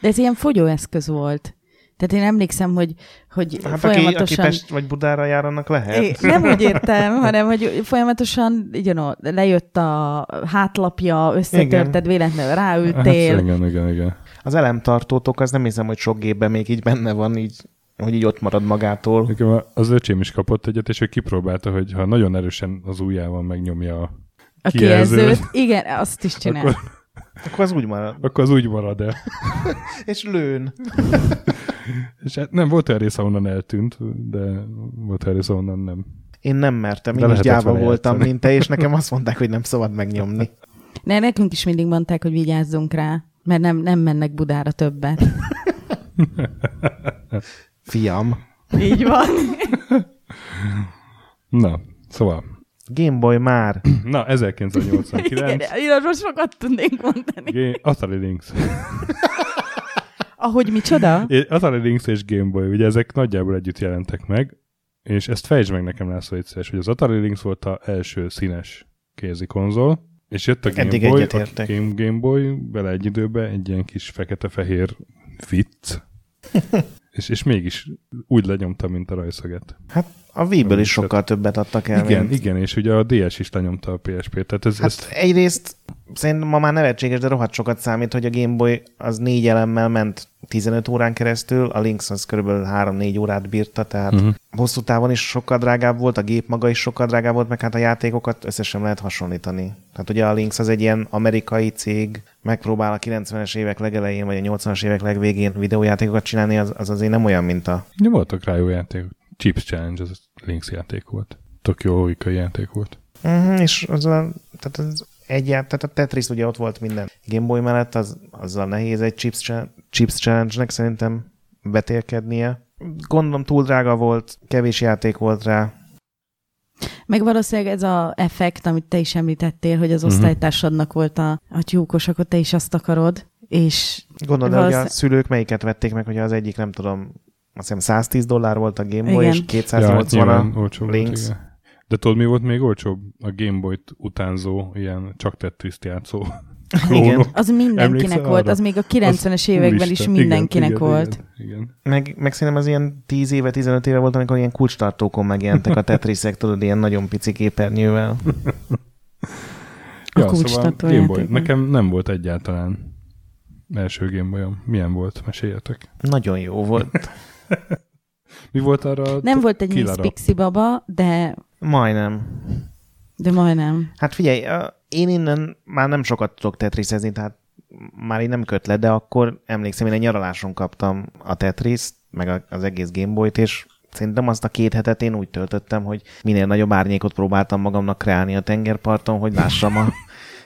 De ez ilyen fogyóeszköz volt. Tehát én emlékszem, hogy, hogy Hát aki, aki folyamatosan... Pest vagy Budára jár, annak lehet. É, nem úgy értem, hanem hogy folyamatosan you know, lejött a hátlapja, összetörted, véletlenül ráültél. Hát, igen, igen, igen. Az elemtartótok, az nem hiszem, hogy sok gépben még így benne van, így, hogy így ott marad magától. Nekem az öcsém is kapott egyet, és ő kipróbálta, hogy ha nagyon erősen az ujjával megnyomja a a kijelzőt, kijelzőt. Igen, azt is csinál. akkor, Akkor az úgy marad. akkor az úgy marad el. És lőn. És hát nem volt olyan rész, ahonnan eltűnt, de volt olyan rész, ahonnan nem. Én nem mertem, De én is gyáva voltam, játszani. mint te, és nekem azt mondták, hogy nem szabad megnyomni. Ne, nekünk is mindig mondták, hogy vigyázzunk rá, mert nem, nem mennek Budára többet. Fiam. Így van. Na, szóval, Game Boy már. na, 1989, Igen, arról sokat tudnénk mondani. Game, Atari Lynx. Ahogy micsoda? Atari Lynx és Game Boy, ugye ezek nagyjából együtt jelentek meg, és ezt fejtsd meg nekem, László, egyszer, hogy az Atari Lynx volt az első színes kézi konzol, És jött a Game Boy, a. Game, Game Boy vele egy időben egy ilyen kis fekete-fehér vicc, és, és mégis úgy lenyomta, mint a rajszoget. Hát a Wii-ből is sokkal többet adtak el. Igen, mint... igen, és ugye a DS is lenyomta a PSP-t, tehát ez, Hát ezt egyrészt szerintem ma már nevetséges, de rohadt sokat számít, hogy a Game Boy az négy elemmel ment 15 órán keresztül, a Lynx az körülbelül 3-4 órát bírta, tehát uh-huh. hosszú távon is sokkal drágább volt, a gép maga is sokkal drágább volt, meg hát a játékokat összesen lehet hasonlítani. Tehát ugye a Lynx az egy ilyen amerikai cég, megpróbál a 90-es évek legelején, vagy a 80-as évek legvégén videójátékokat csinálni, az, az azért nem olyan, mint a... Ja, voltak rá jó játékok. Chips Challenge, az Lynx játék volt. Tök jó logikai játék volt. Uh-huh, és az a, tehát az egy, ját- tehát a Tetris ugye ott volt minden Game Boy mellett, az, azzal nehéz egy Chips, Chips Challenge-nek szerintem betélkednie. Gondolom túl drága volt, kevés játék volt rá. Meg valószínűleg ez a effekt, amit te is említettél, hogy az Mhm. osztálytársadnak volt a, a tyúkos, akkor te is azt akarod, és Gondolod, hogy a szülők melyiket vették meg, hogy az egyik nem tudom, azt hiszem 110 dollár volt a Game Boy, Igen. és 280 ja, a olcsó volt, Lynx. igen. De tudod, mi volt még olcsóbb? A Game Boy-t utánzó, ilyen csak Tetris-t játszó Igen. az mindenkinek Emlékszel volt, arra? az még a 90-es években is mindenkinek igen, volt. Igen, igen. Meg, meg szerintem az ilyen 10 éve, 15 éve volt, amikor ilyen kulcstartókon megjelentek a Tetrisek, tudod, ilyen nagyon pici képernyővel. A Ja, szóval kulcstartó Game Boy. játékban. Nekem nem volt egyáltalán első Game Boy-om. Milyen volt? Meséljetek. Nagyon jó volt. Mi volt arra? Nem volt egy Miss App? Pixie baba, de, Majdnem. de majdnem. Hát figyelj, én innen már nem sokat tudok tetrisezni, tehát már így nem köt le, de akkor emlékszem, én egy nyaraláson kaptam a Tetris, meg az egész Gameboy-t, és szerintem azt a két hetet én úgy töltöttem, hogy minél nagyobb árnyékot próbáltam magamnak kreálni a tengerparton, hogy lássam a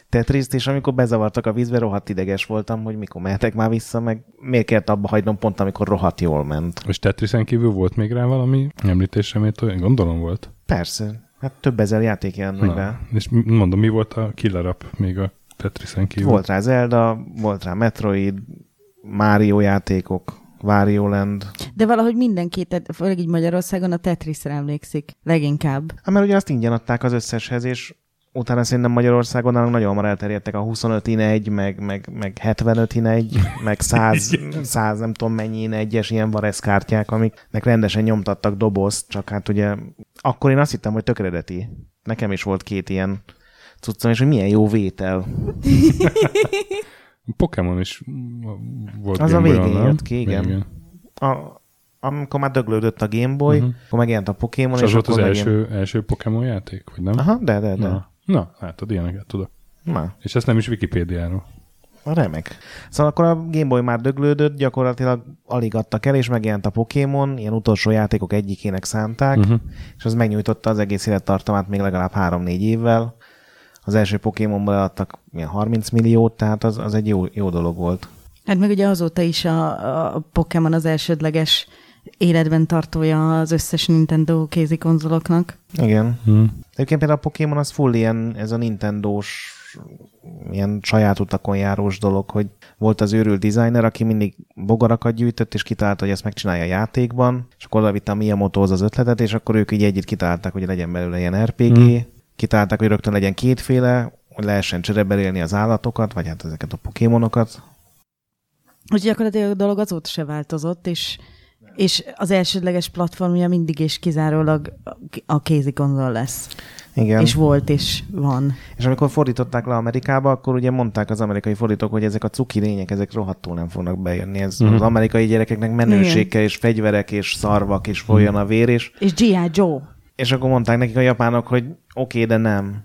Tetriszt, és amikor bezavartak a vízbe, rohadt ideges voltam, hogy mikor mehetek már vissza, meg miért kellett abba hagynom pont, amikor rohadt jól ment. És Tetrisen kívül volt még rá valami említésre, amit olyan gondolom volt. Persze, hát több ezer játék jelent meg rá. És mondom, mi volt a killer app még a Tetrisen kívül? Volt rá Zelda, volt rá Metroid, Mario játékok, Wario Land. De valahogy mindenki, főleg így Magyarországon a Tetrisre emlékszik. Leginkább. Hát mert ugye azt ingyen adták az összeshez, és utána szerintem Magyarországon nálunk nagyon hamar elterjedtek a 25 in 1, meg, meg, meg 75 in 1, meg 100, 100 nem tudom mennyi in 1-es ilyen vareszkártyák, amiknek rendesen nyomtattak dobozt, csak hát ugye akkor én azt hittem, hogy tök eredeti. Nekem is volt két ilyen cuccom, és hogy milyen jó vétel. Pokémon is volt Az a végén nem? jött ki, igen. A, amikor már döglődött a Game Boy, uh-huh. akkor megjelent a Pokémon, És és, az volt az megint... első, első Pokémon játék, vagy nem? Aha, de, de, de. Na, Na látod, ilyeneket tudok. Na, És ezt nem is Wikipédiáról. remek. Szóval akkor a Game Boy már döglődött, gyakorlatilag alig adtak el, és megjelent a Pokémon, ilyen utolsó játékok egyikének szánták, Uh-huh. és az megnyújtotta az egész élettartamát még legalább 3-4 évvel. Az első Pokémonból adtak ilyen 30 milliót, tehát az, az egy jó, jó dolog volt. Hát meg ugye azóta is a, a Pokémon az elsődleges életben tartója az összes Nintendo kézikonzoloknak. Igen. Hmm. Egyébként például a Pokémon az full ilyen, ez a Nintendo-s ilyen saját utakon járós dolog, hogy volt az őrült designer, aki mindig bogarakat gyűjtött, és kitalálta, hogy ezt megcsinálja a játékban, és akkor oda vitte a Miyamotohoz az ötletet, és akkor ők így együtt kitalálták, hogy legyen belőle ilyen RPG, Hmm. kitalálták, hogy rögtön legyen kétféle, hogy lehessen csereberélni az állatokat, vagy hát ezeket a Pokémonokat. Úgyhogy gyakorlatilag a dolog azóta se változott, és, és az elsődleges platformja mindig és kizárólag a kézikonzol lesz. Igen. És volt, és van. És amikor fordították le Amerikába, akkor ugye mondták az amerikai fordítók, hogy ezek a cuki lények, ezek rohadtul nem fognak bejönni. Ez Mhm. az amerikai gyerekeknek menőség kell, és fegyverek, és szarvak, és folyjon a vér, és, És G.I. Joe. és akkor mondták nekik a japánok, hogy oké, okay, de nem.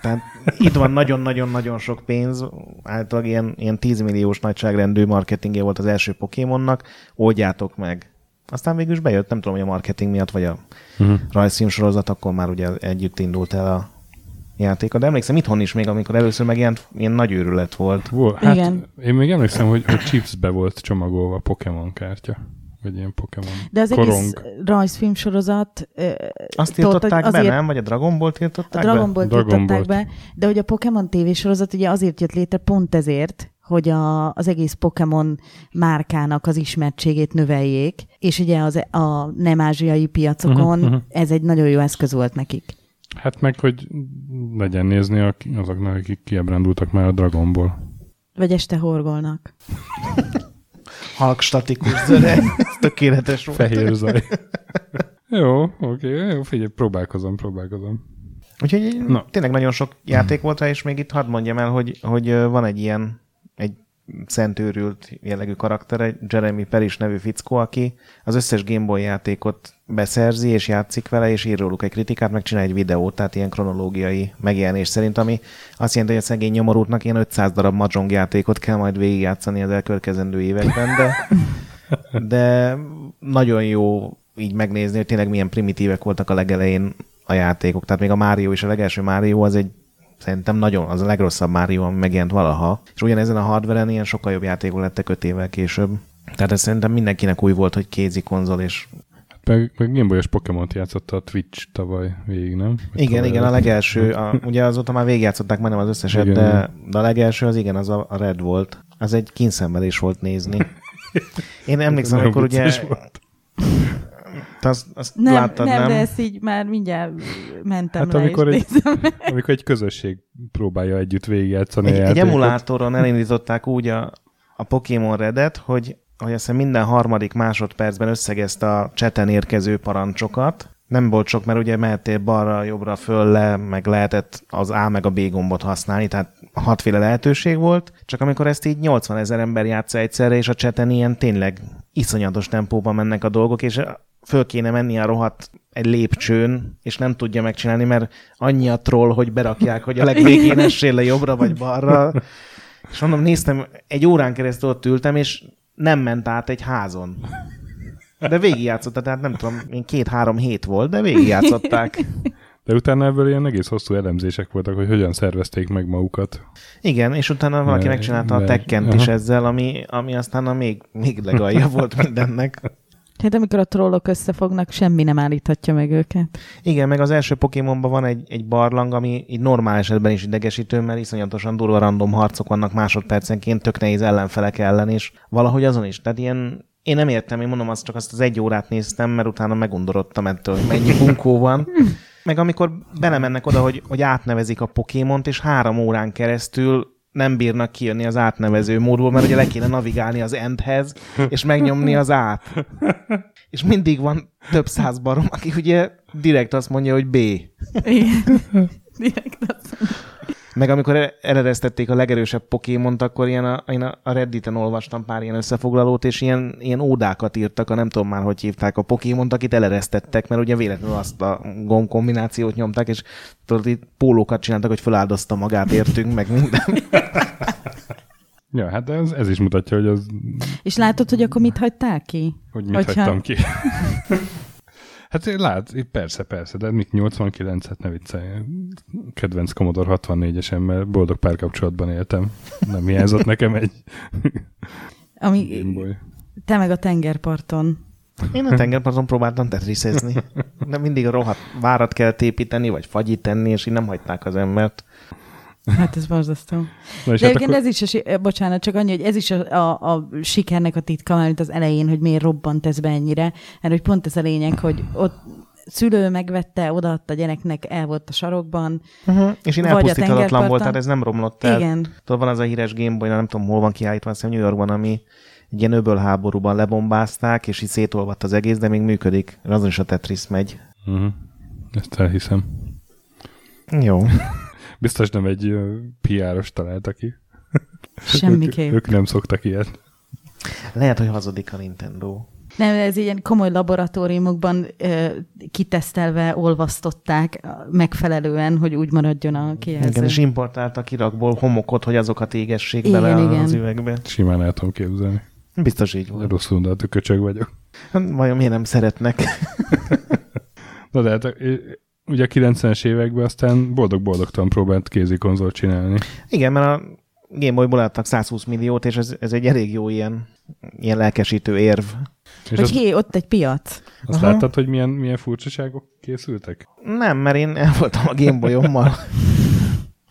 Tehát itt van nagyon-nagyon-nagyon sok pénz, általában ilyen, ilyen 10 milliós nagyságrendű marketingje volt az első Pokémonnak, oldjátok meg. Aztán végül is bejött, nem tudom, hogy a marketing miatt, vagy a Uh-huh. rajzfilm sorozat, akkor már ugye együtt indult el a játéka. De emlékszem itthon is még, amikor először megjelent, ilyen nagy őrület volt. Volt, hát Igen. Én még emlékszem, hogy, hogy chipsbe volt csomagolva a Pokémon kártya. Vagy ilyen Pokémon De az korong. egész rajzfilm sorozat... Azt tiltották be, nem? Vagy a Dragon Ball A tiltották be? Ball Dragon tiltották Ballt. be, de hogy a Pokémon tévésorozat ugye azért jött létre pont ezért, hogy a, az egész Pokémon márkának az ismertségét növeljék, és ugye az, a nem ázsiai piacokon Mhm, mhm. ez egy nagyon jó eszköz volt nekik. Hát meg, hogy legyen nézni azoknak, akik kiebrándultak már a Dragonból. Vagy este horgolnak. Halk statikus zöre. tökéletes volt. Fehér zaj. jó, oké, okay, jó, figyelj, próbálkozom, próbálkozom. Úgyhogy Na. tényleg nagyon sok játék volt rá, és még itt hadd mondjam el, hogy, hogy van egy ilyen szentőrült jellegű karakter, egy Jeremy Peris nevű fickó, aki az összes Game Boy játékot beszerzi, és játszik vele, és ír róluk egy kritikát, meg csinál egy videót, tehát ilyen kronológiai megjelenés szerint, ami azt jelenti, hogy a szegény nyomorútnak ilyen 500 darab Mahjong játékot kell majd végigjátszani az elkövetkezendő években, de, de nagyon jó így megnézni, hogy tényleg milyen primitívek voltak a legelején a játékok. Tehát még a Mario és a legelső Mario az egy Szerintem nagyon, az a legrosszabb Mario, ami megjelent valaha. És ugyanezen a hardveren ilyen sokkal jobb játékok lettek öt évvel később. Tehát ez szerintem mindenkinek új volt, hogy kézi konzol, és meg, meg Game Boy-os Pokémon-t játszotta a Twitch tavaly végig, nem? Vagy igen, tavaly igen, a legelső, a, ugye azóta már végigjátszották majdnem az összeset, igen, de, de a legelső az igen, az a, a Red volt. Az egy kínszenvedés volt nézni. Én emlékszem, amikor ugye... Volt. Te azt, azt nem, láttad, nem, nem? de ezt így már mindjárt mentem hát le, amikor és egy, amikor egy közösség próbálja együtt végigjátszani egy, egy emulátoron elindították úgy a, a Pokémon Redet, hogy, hogy azt minden harmadik másodpercben összegezte a cseten érkező parancsokat, nem volt sok, mert ugye mehettél balra, jobbra, föl, le, meg lehetett az A meg a B gombot használni, tehát hatféle lehetőség volt, csak amikor ezt így 80 ezer ember játsza egyszerre, és a cseten ilyen tényleg iszonyatos tempóban mennek a dolgok, és föl kéne menni a rohadt egy lépcsőn, és nem tudja megcsinálni, mert annyi a troll, hogy berakják, hogy a legvégén essél le jobbra vagy balra. És mondom, néztem, egy órán keresztül ott ültem, és nem ment át egy házon. De végigjátszotta, tehát nem tudom, én két-három hét volt, de végigjátszották. De utána ebből ilyen egész hosszú elemzések voltak, hogy hogyan szervezték meg magukat. Igen, és utána valaki megcsinálta a tekkent is ezzel, ami, ami aztán a még, még legalja volt mindennek. Hát amikor a trollok összefognak, semmi nem állíthatja meg őket. Igen, meg az első Pokémonban van egy, egy barlang, ami így normál esetben is idegesítő, mert iszonyatosan durva random harcok vannak másodpercenként, tök nehéz ellenfelek ellen, és valahogy azon is. Tehát ilyen én nem értem, én mondom, azt csak azt az egy órát néztem, mert utána megundorodtam ettől, hogy mennyi bunkó van. Meg amikor belemennek oda, hogy, hogy átnevezik a Pokémont, és három órán keresztül nem bírnak kijönni az átnevező módból, mert ugye le kéne navigálni az endhez, és megnyomni az át. És mindig van több száz barom, aki ugye direkt azt mondja, hogy B. Igen. Direkt azt mondja. Meg amikor eleresztették a legerősebb Pokémont, akkor ilyen a, én a Redditen olvastam pár ilyen összefoglalót, és ilyen, ilyen ódákat írtak, a nem tudom már, hogy hívták a Pokémont, akit eleresztettek, mert ugye véletlenül azt a gomb kombinációt nyomták, és tudod, itt pólókat csináltak, hogy feláldozta magát, értünk, meg minden. Ja, hát ez, ez is mutatja, hogy az... És látod, hogy akkor mit hagytál ki? Hogy mit Hogyha... hagytam ki? Hát lát, persze, persze, de mik 89-et ne viccelj. Kedvenc Commodore 64-esemmel boldog párkapcsolatban éltem. Nem hiányzott nekem egy Ami, te meg a tengerparton. Én a tengerparton próbáltam tetriszezni. De mindig a rohadt várat kell építeni, vagy fagyit tenni, és így nem hagyták az embert. Hát ez borzasztó. De hát akkor... ez is, a, bocsánat, csak annyi, hogy ez is a, a, a sikernek a titka, mert az elején, hogy miért robbant ez be ennyire, mert hogy pont ez a lényeg, hogy ott szülő megvette, odaadta a gyereknek, el volt a sarokban. Uh-huh. És én elpusztíthatatlan volt, tehát ez nem romlott el. Igen. Tudod, van az a híres Gameboy, nem tudom, hol van kiállítva, azt New Yorkban, ami egy ilyen öbölháborúban lebombázták, és így szétolvadt az egész, de még működik. Azon is a Tetris megy. Uh-huh. Ezt elhiszem. Jó. Biztos nem egy PR-os találta ki. Semmiképp. ők, ők nem szoktak ilyet. Lehet, hogy hazudik a Nintendo. Nem, ez ilyen komoly laboratóriumokban ö, kitesztelve olvasztották megfelelően, hogy úgy maradjon a kijelző. Igen, és importáltak Irakból homokot, hogy azokat égessék igen, bele igen. az üvegbe. Simán el tudom képzelni. Biztos így volt. Rosszul, de hát köcsög vagyok. Vajon miért nem szeretnek? Na de hát ugye a 90-es években aztán boldog-boldogtan próbált kézi konzolt csinálni. Igen, mert a Game Boy-ból adtak 120 milliót, és ez, ez egy elég jó ilyen, ilyen lelkesítő érv. És hogy hé, ott egy piac. Azt Aha. láttad, hogy milyen, milyen furcsaságok készültek? Nem, mert én el voltam a Game Boy-ommal.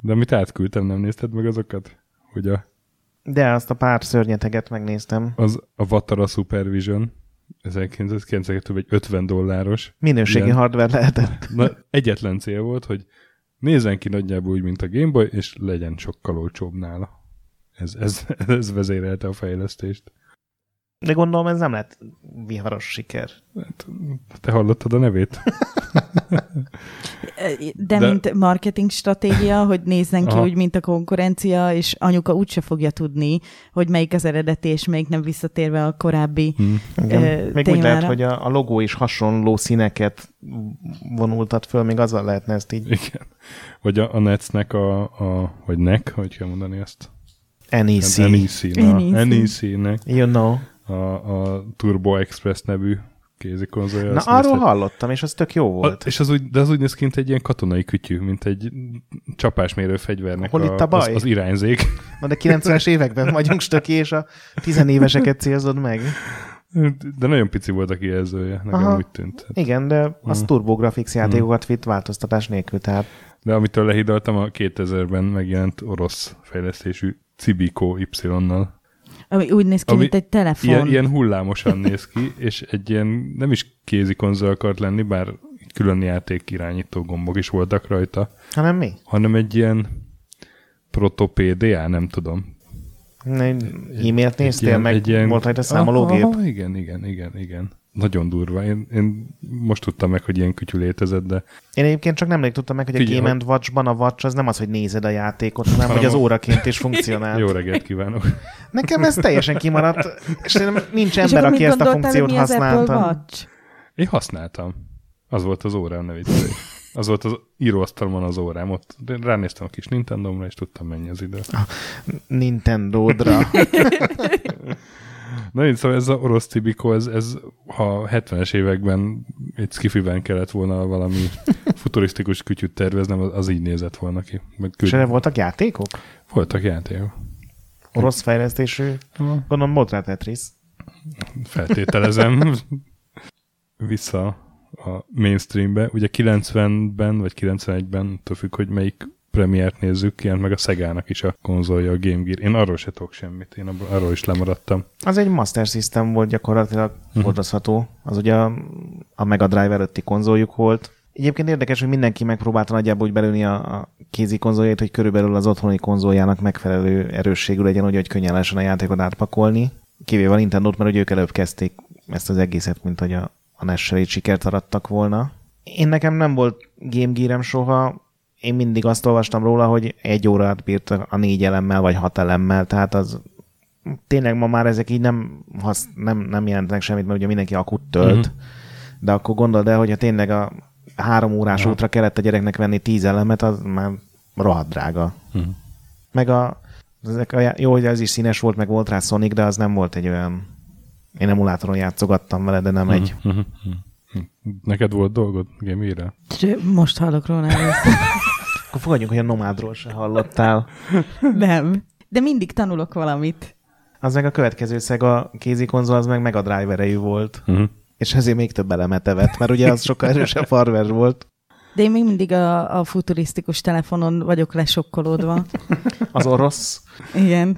De amit átküldtem, nem nézted meg azokat? Hogy a... De azt a pár szörnyeteget megnéztem. Az a Vatara Supervision 1992 egy 50 dolláros. Minőségi ilyen, hardware lehetett. Na, egyetlen cél volt, hogy nézzen ki nagyjából úgy, mint a Game Boy, és legyen sokkal olcsóbb nála. Ez, ez, ez vezérelte a fejlesztést. De gondolom ez nem lett viharos siker. Hát, te hallottad a nevét? De, De mint marketing stratégia, hogy nézzen ki Aha. úgy, mint a konkurencia, és anyuka úgyse fogja tudni, hogy melyik az eredeti, és melyik nem visszatérve a korábbi hmm. Igen. Még témára. úgy lehet, hogy a, a logó is hasonló színeket vonultat föl, még azzal lehetne ezt így. Igen. Vagy a, a Netsnek a, a, vagy NEC, hogy kell mondani ezt? NEC. NEC-nek. NEC-nek. You know a, a Turbo Express nevű kézikonzolja. Na, arról nézte, hallottam, és az tök jó volt. A, és az úgy, de az úgy néz ki, mint egy ilyen katonai kütyű, mint egy csapásmérő fegyvernek Hol a, itt a baj? Az, az irányzék. Na, de 90-es években vagyunk stöki, és a tizenéveseket célzod meg. De nagyon pici volt a kijelzője, nekem Aha. úgy tűnt. Igen, de az hmm. TurboGrafx játékokat vitt változtatás nélkül, tehát... De amitől lehidaltam, a 2000-ben megjelent orosz fejlesztésű Cibico Y-nal. Ami úgy néz ki, Ami mint egy telefon. Ilyen, ilyen hullámosan néz ki, és egy ilyen nem is kézi konzol akart lenni, bár külön játék irányító gombok is voltak rajta. Hanem mi? Hanem egy ilyen protopédia, nem tudom. E-mailt néztél, ilyen, meg egy ilyen... volt rajta számológép? Aha, igen, igen, igen, igen. Nagyon durva. Én, én most tudtam meg, hogy ilyen kütyű létezett, de... Én egyébként csak nemrég tudtam meg, hogy Figyelj, a Game and Watch-ban a Watch az nem az, hogy nézed a játékot, hanem hogy az óraként is funkcionál. Jó reggelt kívánok! Nekem ez teljesen kimaradt, és nincs ember, aki ezt a funkciót használta. Én használtam. Az volt az órám, ne Az volt az íróasztalon az órám. Ott ránéztem a kis Nintendo-ra, és tudtam mennyi az idő. Nintendo-dra. Na én szóval ez a orosz Tibico, ez, ez ha 70-es években egy skifiben kellett volna valami futurisztikus kütyüt terveznem, az, az így nézett volna ki. És erre voltak játékok? Voltak játékok. Orosz fejlesztésű? Gondolom rá Tetris. Feltételezem. Vissza a mainstreambe. Ugye 90-ben, vagy 91-ben, attól függ, hogy melyik premiért nézzük, ilyen meg a Szegának is a konzolja, a Game Gear. Én arról se tudok semmit, én arról is lemaradtam. Az egy Master System volt gyakorlatilag uh-huh. hordozható. Az ugye a, a Mega Drive előtti konzoljuk volt. Egyébként érdekes, hogy mindenki megpróbálta nagyjából úgy belőni a, a kézi konzolját, hogy körülbelül az otthoni konzoljának megfelelő erősségű legyen, hogy, hogy könnyen lehessen a játékot átpakolni. Kivéve a nintendo mert hogy ők előbb kezdték ezt az egészet, mint hogy a, a nes sikert arattak volna. Én nekem nem volt Game Gear-em soha, én mindig azt olvastam róla, hogy egy órát bírt a négy elemmel, vagy hat elemmel, tehát az tényleg ma már ezek így nem, hasz, nem, nem jelentenek semmit, mert ugye mindenki akut tölt, uh-huh. de akkor gondold el, hogyha tényleg a három órás ja. útra kellett a gyereknek venni tíz elemet, az már rohadt drága. Uh-huh. Meg a, ezek a, jó, hogy az is színes volt, meg volt rá Sonic, de az nem volt egy olyan, én emulátoron játszogattam vele, de nem uh-huh. egy. Uh-huh. Neked volt dolgod game Most hallok róla először. Akkor fogadjunk, hogy a nomádról se hallottál. Nem. De mindig tanulok valamit. Az meg a következő szeg a kézi konzol, az meg Mega Drive erejű volt. Uh-huh. És ezért még több elemet evett, mert ugye az sokkal erősebb hardware volt. De én még mindig a, a futurisztikus telefonon vagyok lesokkolódva. az orosz? Igen.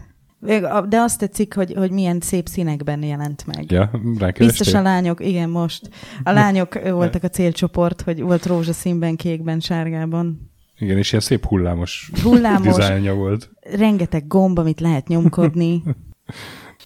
De azt tetszik, hogy, hogy milyen szép színekben jelent meg. Ja, Biztos a lányok, igen, most. A lányok voltak a célcsoport, hogy volt rózsaszínben, kékben, sárgában. Igen, és ilyen szép hullámos, hullámos dizájnja volt. Rengeteg gomb, amit lehet nyomkodni.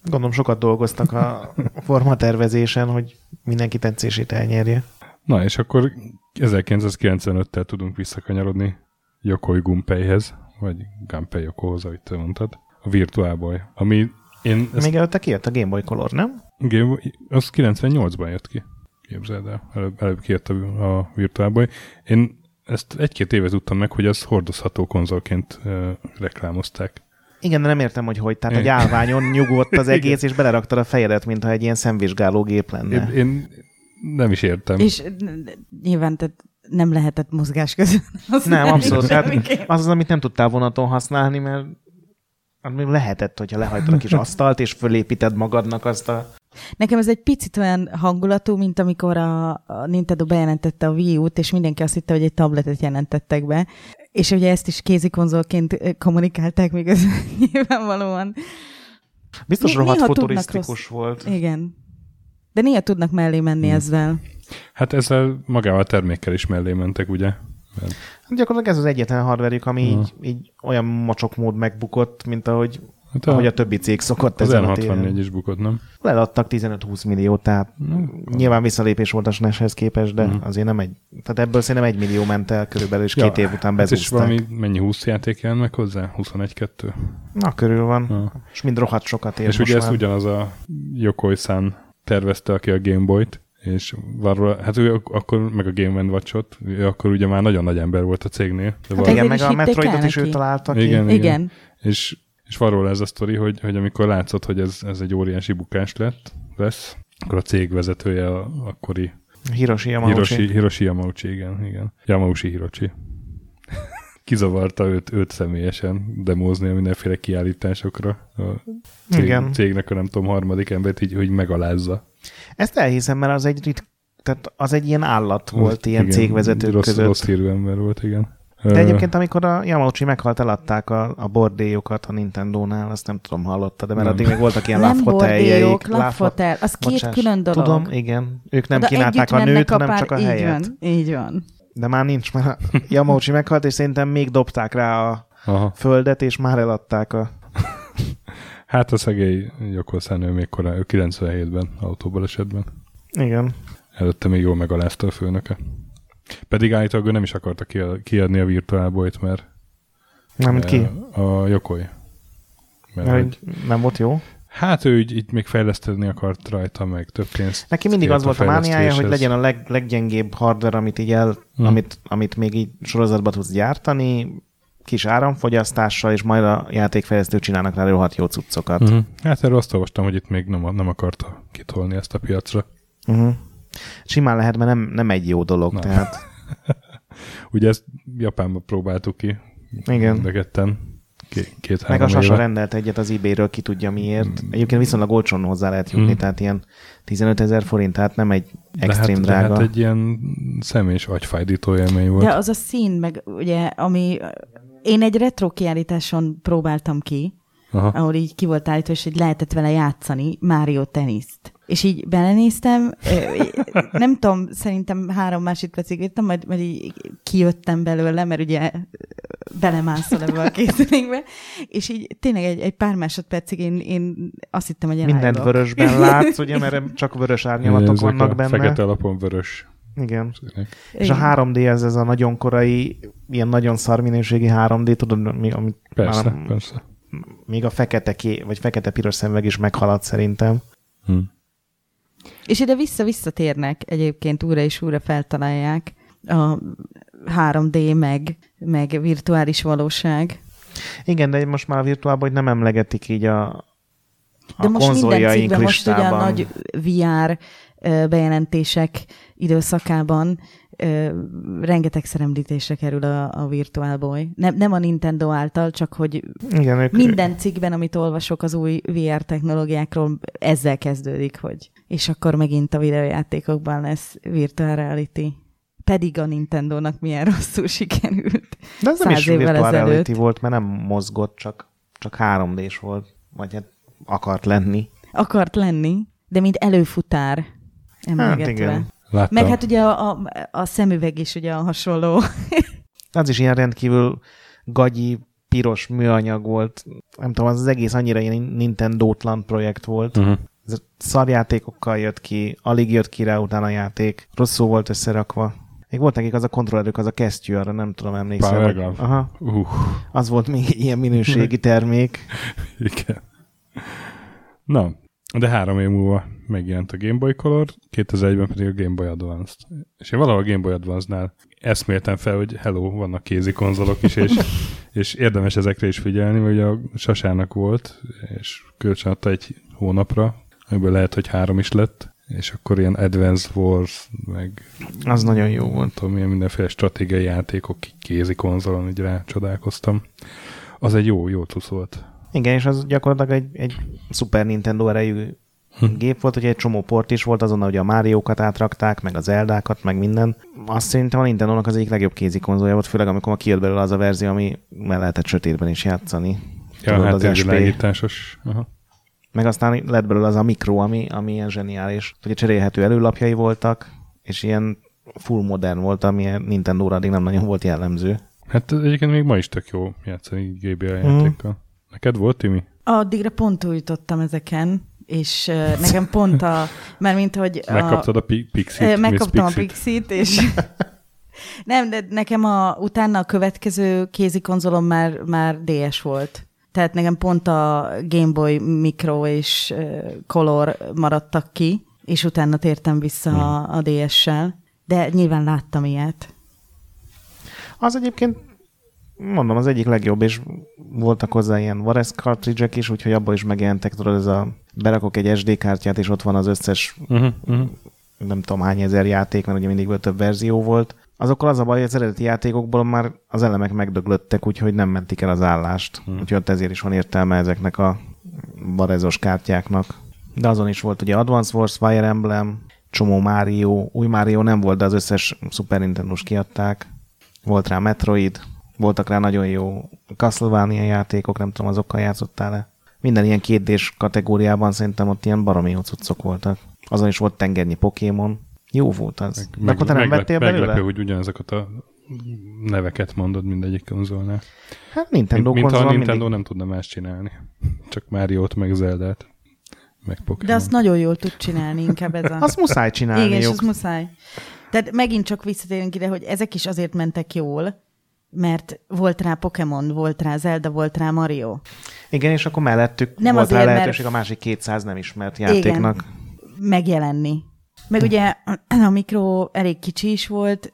Gondolom sokat dolgoztak a formatervezésen, hogy mindenki tetszését elnyerje. Na, és akkor 1995-tel tudunk visszakanyarodni Yokoi Gunpeihez, vagy Gunpei Yokohoz, ahogy te mondtad, a Virtual Boy, ami én... Ezt... Még előtte kijött a Game Boy Color, nem? Game Boy, az 98-ban jött ki. Képzeld el, előbb, előbb kijött a, a Virtual Boy. Én ezt egy-két éve tudtam meg, hogy az hordozható konzolként uh, reklámozták. Igen, de nem értem, hogy hogy. Tehát egy állványon nyugodt az egész, és beleraktad a fejedet, mintha egy ilyen szemvizsgáló gép lenne. Én, én nem is értem. És nyilván tehát nem lehetett mozgás közben. Nem, abszolút. Hát az az, amit nem tudtál vonaton használni, mert lehetett, hogyha lehajtod a kis asztalt, és fölépíted magadnak azt a Nekem ez egy picit olyan hangulatú, mint amikor a, a Nintendo bejelentette a Wii U-t, és mindenki azt hitte, hogy egy tabletet jelentettek be. És ugye ezt is kézikonzolként kommunikálták, még ez nyilvánvalóan. Biztos Mi, rohadt futurisztikus volt. Igen. De néha tudnak mellé menni hmm. ezzel. Hát ezzel magával a termékkel is mellé mentek, ugye? Mert... Hát gyakorlatilag ez az egyetlen hardverük, ami így, így olyan mocsok mód megbukott, mint ahogy Hát a, ahogy a többi cég szokott az ezen a téren. is bukott, nem? Leadtak 15-20 milliót, tehát mm. nyilván visszalépés volt a SNES-hez képest, de mm. azért nem egy, tehát ebből szerintem egy millió ment el körülbelül, és ja, két év után bezúzták. És valami, mennyi 20 játék jelent meg hozzá? 21-2? Na, körül van. Ja. És mind rohadt sokat ér És ugye ezt ugyanaz a Yokoi-san tervezte, aki a Game Boy-t, és varról, hát ő akkor meg a Game Watch-ot, ő akkor ugye már nagyon nagy ember volt a cégnél. De hát igen, meg a Metroidot is ő találta ki. Igen, igen. igen. És és van róla ez a sztori, hogy, hogy amikor látszott, hogy ez, ez egy óriási bukás lett, lesz, akkor a cég vezetője a akkori Hiroshi Yamauchi. Hiroshi, Hiroshi Yamauchi, igen, igen. Yamauchi Hiroshi. Kizavarta őt, őt személyesen demózni a mindenféle kiállításokra. A cég, igen. cégnek a nem tudom, harmadik embert így, hogy megalázza. Ezt elhiszem, mert az egy rit- tehát az egy ilyen állat volt, ilyen igen, cégvezetők rossz, között. Rossz hírű ember volt, igen. De egyébként, amikor a Yamauchi meghalt, eladták a, a bordélyokat a Nintendo-nál, azt nem tudom, hallotta, de mert nem. addig még voltak ilyen nem bordélyok, Love Hotel, az két Bocsás, külön dolog. Tudom, igen. Ők nem de kínálták a nőt, a hanem pár, csak a így helyet. Van, így van. De már nincs, mert Yamauchi meghalt, és szerintem még dobták rá a Aha. földet, és már eladták a... hát a szegély Jokoszán, ő még korán, ő 97-ben autóbalesetben. Igen. Előtte még jól megalázta a főnöke. Pedig állítólag ő nem is akarta kiadni a Virtual Boy-t, mert nem ki? A Jokoi. Mert, mert nem volt jó? Hát ő így, így még fejleszteni akart rajta, meg több pénzt. Neki mindig az volt a mániája, hogy legyen a leg, leggyengébb hardware, amit így el, hmm. amit, amit még így sorozatban tudsz gyártani, kis áramfogyasztással, és majd a játékfejlesztők csinálnak rá rohadt jó cuccokat. Uh-huh. Hát erről azt olvastam, hogy itt még nem, nem akarta kitolni ezt a piacra. Uh-huh. Simán lehet, mert nem, nem egy jó dolog. Na. Tehát... Ugye ezt Japánban próbáltuk ki. Igen. ketten. Két, két Meg a Sasa éve. rendelt egyet az eBay-ről, ki tudja miért. Mm. Egyébként viszonylag olcsón hozzá lehet jutni, mm. tehát ilyen 15 ezer forint, tehát nem egy extrém de hát, drága. De hát egy ilyen személyes agyfájdító élmény volt. De az a szín, meg ugye, ami én egy retro kiállításon próbáltam ki, Aha. ahol így ki volt állítva, és hogy lehetett vele játszani Mario teniszt. És így belenéztem, nem tudom, szerintem három másodpercig írtam, majd, majd így kijöttem belőle, mert ugye belemászol ebbe a készülékbe, és így tényleg egy, egy pár másodpercig én, én azt hittem, hogy Mindent állok. vörösben látsz, ugye, mert csak vörös árnyalatok vannak benne. Fekete alapon vörös. Igen. Színek. És a 3D ez, ez a nagyon korai, ilyen nagyon szar minőségi 3D, tudod, mi, amit persze, már, persze. Még a fekete ké, vagy fekete-piros szemüveg is meghaladt szerintem. Hm. És ide vissza-visszatérnek egyébként, újra és újra feltalálják a 3D meg, meg virtuális valóság. Igen, de most már a virtuálban nem emlegetik így a, a de most minden cikkben, most ugye a nagy VR bejelentések időszakában rengeteg említésre kerül a, a Virtual Boy. Nem, nem a Nintendo által, csak hogy Igen, ők... minden cikkben, amit olvasok az új VR technológiákról, ezzel kezdődik, hogy és akkor megint a videójátékokban lesz virtual reality. Pedig a Nintendo-nak milyen rosszul sikerült. De ez nem is virtual ezelőtt. reality volt, mert nem mozgott, csak, csak 3D-s volt. Vagy hát akart lenni. Akart lenni, de mint előfutár emlegetve. Hát igen. Láttam. Meg hát ugye a, a, a szemüveg is ugye a hasonló. az is ilyen rendkívül gagyi, piros műanyag volt. Nem tudom, az, az egész annyira ilyen Nintendo-tlan projekt volt. Uh-huh. Ez szarjátékokkal jött ki, alig jött ki rá utána a játék, rosszul volt összerakva. Még volt nekik az a kontrollerük, az a kesztyű, arra nem tudom emlékszem. Hogy, aha, uh. Az volt még ilyen minőségi termék. Igen. Na, de három év múlva megjelent a Game Boy Color, 2001-ben pedig a Game Boy Advance. És én valahol a Game Boy Advance-nál eszméltem fel, hogy hello, vannak kézi konzolok is, és, és érdemes ezekre is figyelni, mert ugye a Sasának volt, és kölcsön adta egy hónapra, amiből lehet, hogy három is lett, és akkor ilyen Advance Wars, meg... Az nagyon jó volt. Tudom, milyen mindenféle stratégiai játékok kézi konzolon, így rácsodálkoztam. Az egy jó, jó tusz volt. Igen, és az gyakorlatilag egy, egy Super Nintendo erejű hm. gép volt, hogy egy csomó port is volt, azonnal ugye a Máriókat átrakták, meg az Eldákat, meg minden. Azt szerintem a Nintendo-nak az egyik legjobb kézi konzolja volt, főleg amikor kijött belőle az a verzió, ami lehetett sötétben is játszani. Ja, Tudod, hát az világításos. Aha. Meg aztán lett belőle az a mikro, ami, ami ilyen zseniális. Ugye cserélhető előlapjai voltak, és ilyen full modern volt, ami Nintendo-ra addig nem nagyon volt jellemző. Hát egyébként még ma is tök jó játszani GBA játékkal. Neked volt, Timi? Addigra pont újítottam ezeken, és uh, nekem pont a, mert mint hogy... A, Megkaptad a pi- Pixit? Megkaptam a Pixit, és nem, de nekem a, utána a következő kézi konzolom már, már DS volt. Tehát nekem pont a Game Boy Micro és uh, Color maradtak ki, és utána tértem vissza hmm. a, a DS-sel. De nyilván láttam ilyet. Az egyébként mondom, az egyik legjobb, és voltak hozzá ilyen Vares cartridge is, úgyhogy abból is megjelentek, tudod, ez a berakok egy SD kártyát, és ott van az összes uh-huh, uh-huh. nem tudom hány ezer játék, mert ugye mindig több verzió volt. Azokkal az a baj, hogy az eredeti játékokból már az elemek megdöglöttek, úgyhogy nem mentik el az állást. Uh-huh. Úgyhogy ott ezért is van értelme ezeknek a barezos kártyáknak. De azon is volt ugye Advance Wars, Fire Emblem, csomó Mario, új Mario nem volt, de az összes Super nintendo kiadták. Volt rá Metroid, voltak rá nagyon jó Castlevania játékok, nem tudom, azokkal játszottál-e? Minden ilyen kétdés kategóriában szerintem ott ilyen baromi cuccok voltak. Azon is volt tengernyi Pokémon. Jó volt az. Meg, De akkor te nem meglep, vettél belőle? Meglepő, hogy ugyanazokat a neveket mondod mindegyik konzolnál. Hát Nintendo mint, konzol a Nintendo mindig... nem tudna más csinálni. Csak Mario-t, meg Zelda-t, meg Pokémon. De azt nagyon jól tud csinálni inkább ez a... azt muszáj csinálni. Igen, és az muszáj. Tehát megint csak visszatérünk ide, hogy ezek is azért mentek jól, mert volt rá Pokémon, volt rá Zelda, volt rá Mario. Igen, és akkor mellettük nem volt azért, rá lehetőség mert... a másik 200 nem ismert játéknak. Igen, megjelenni. Meg ugye a mikro elég kicsi is volt,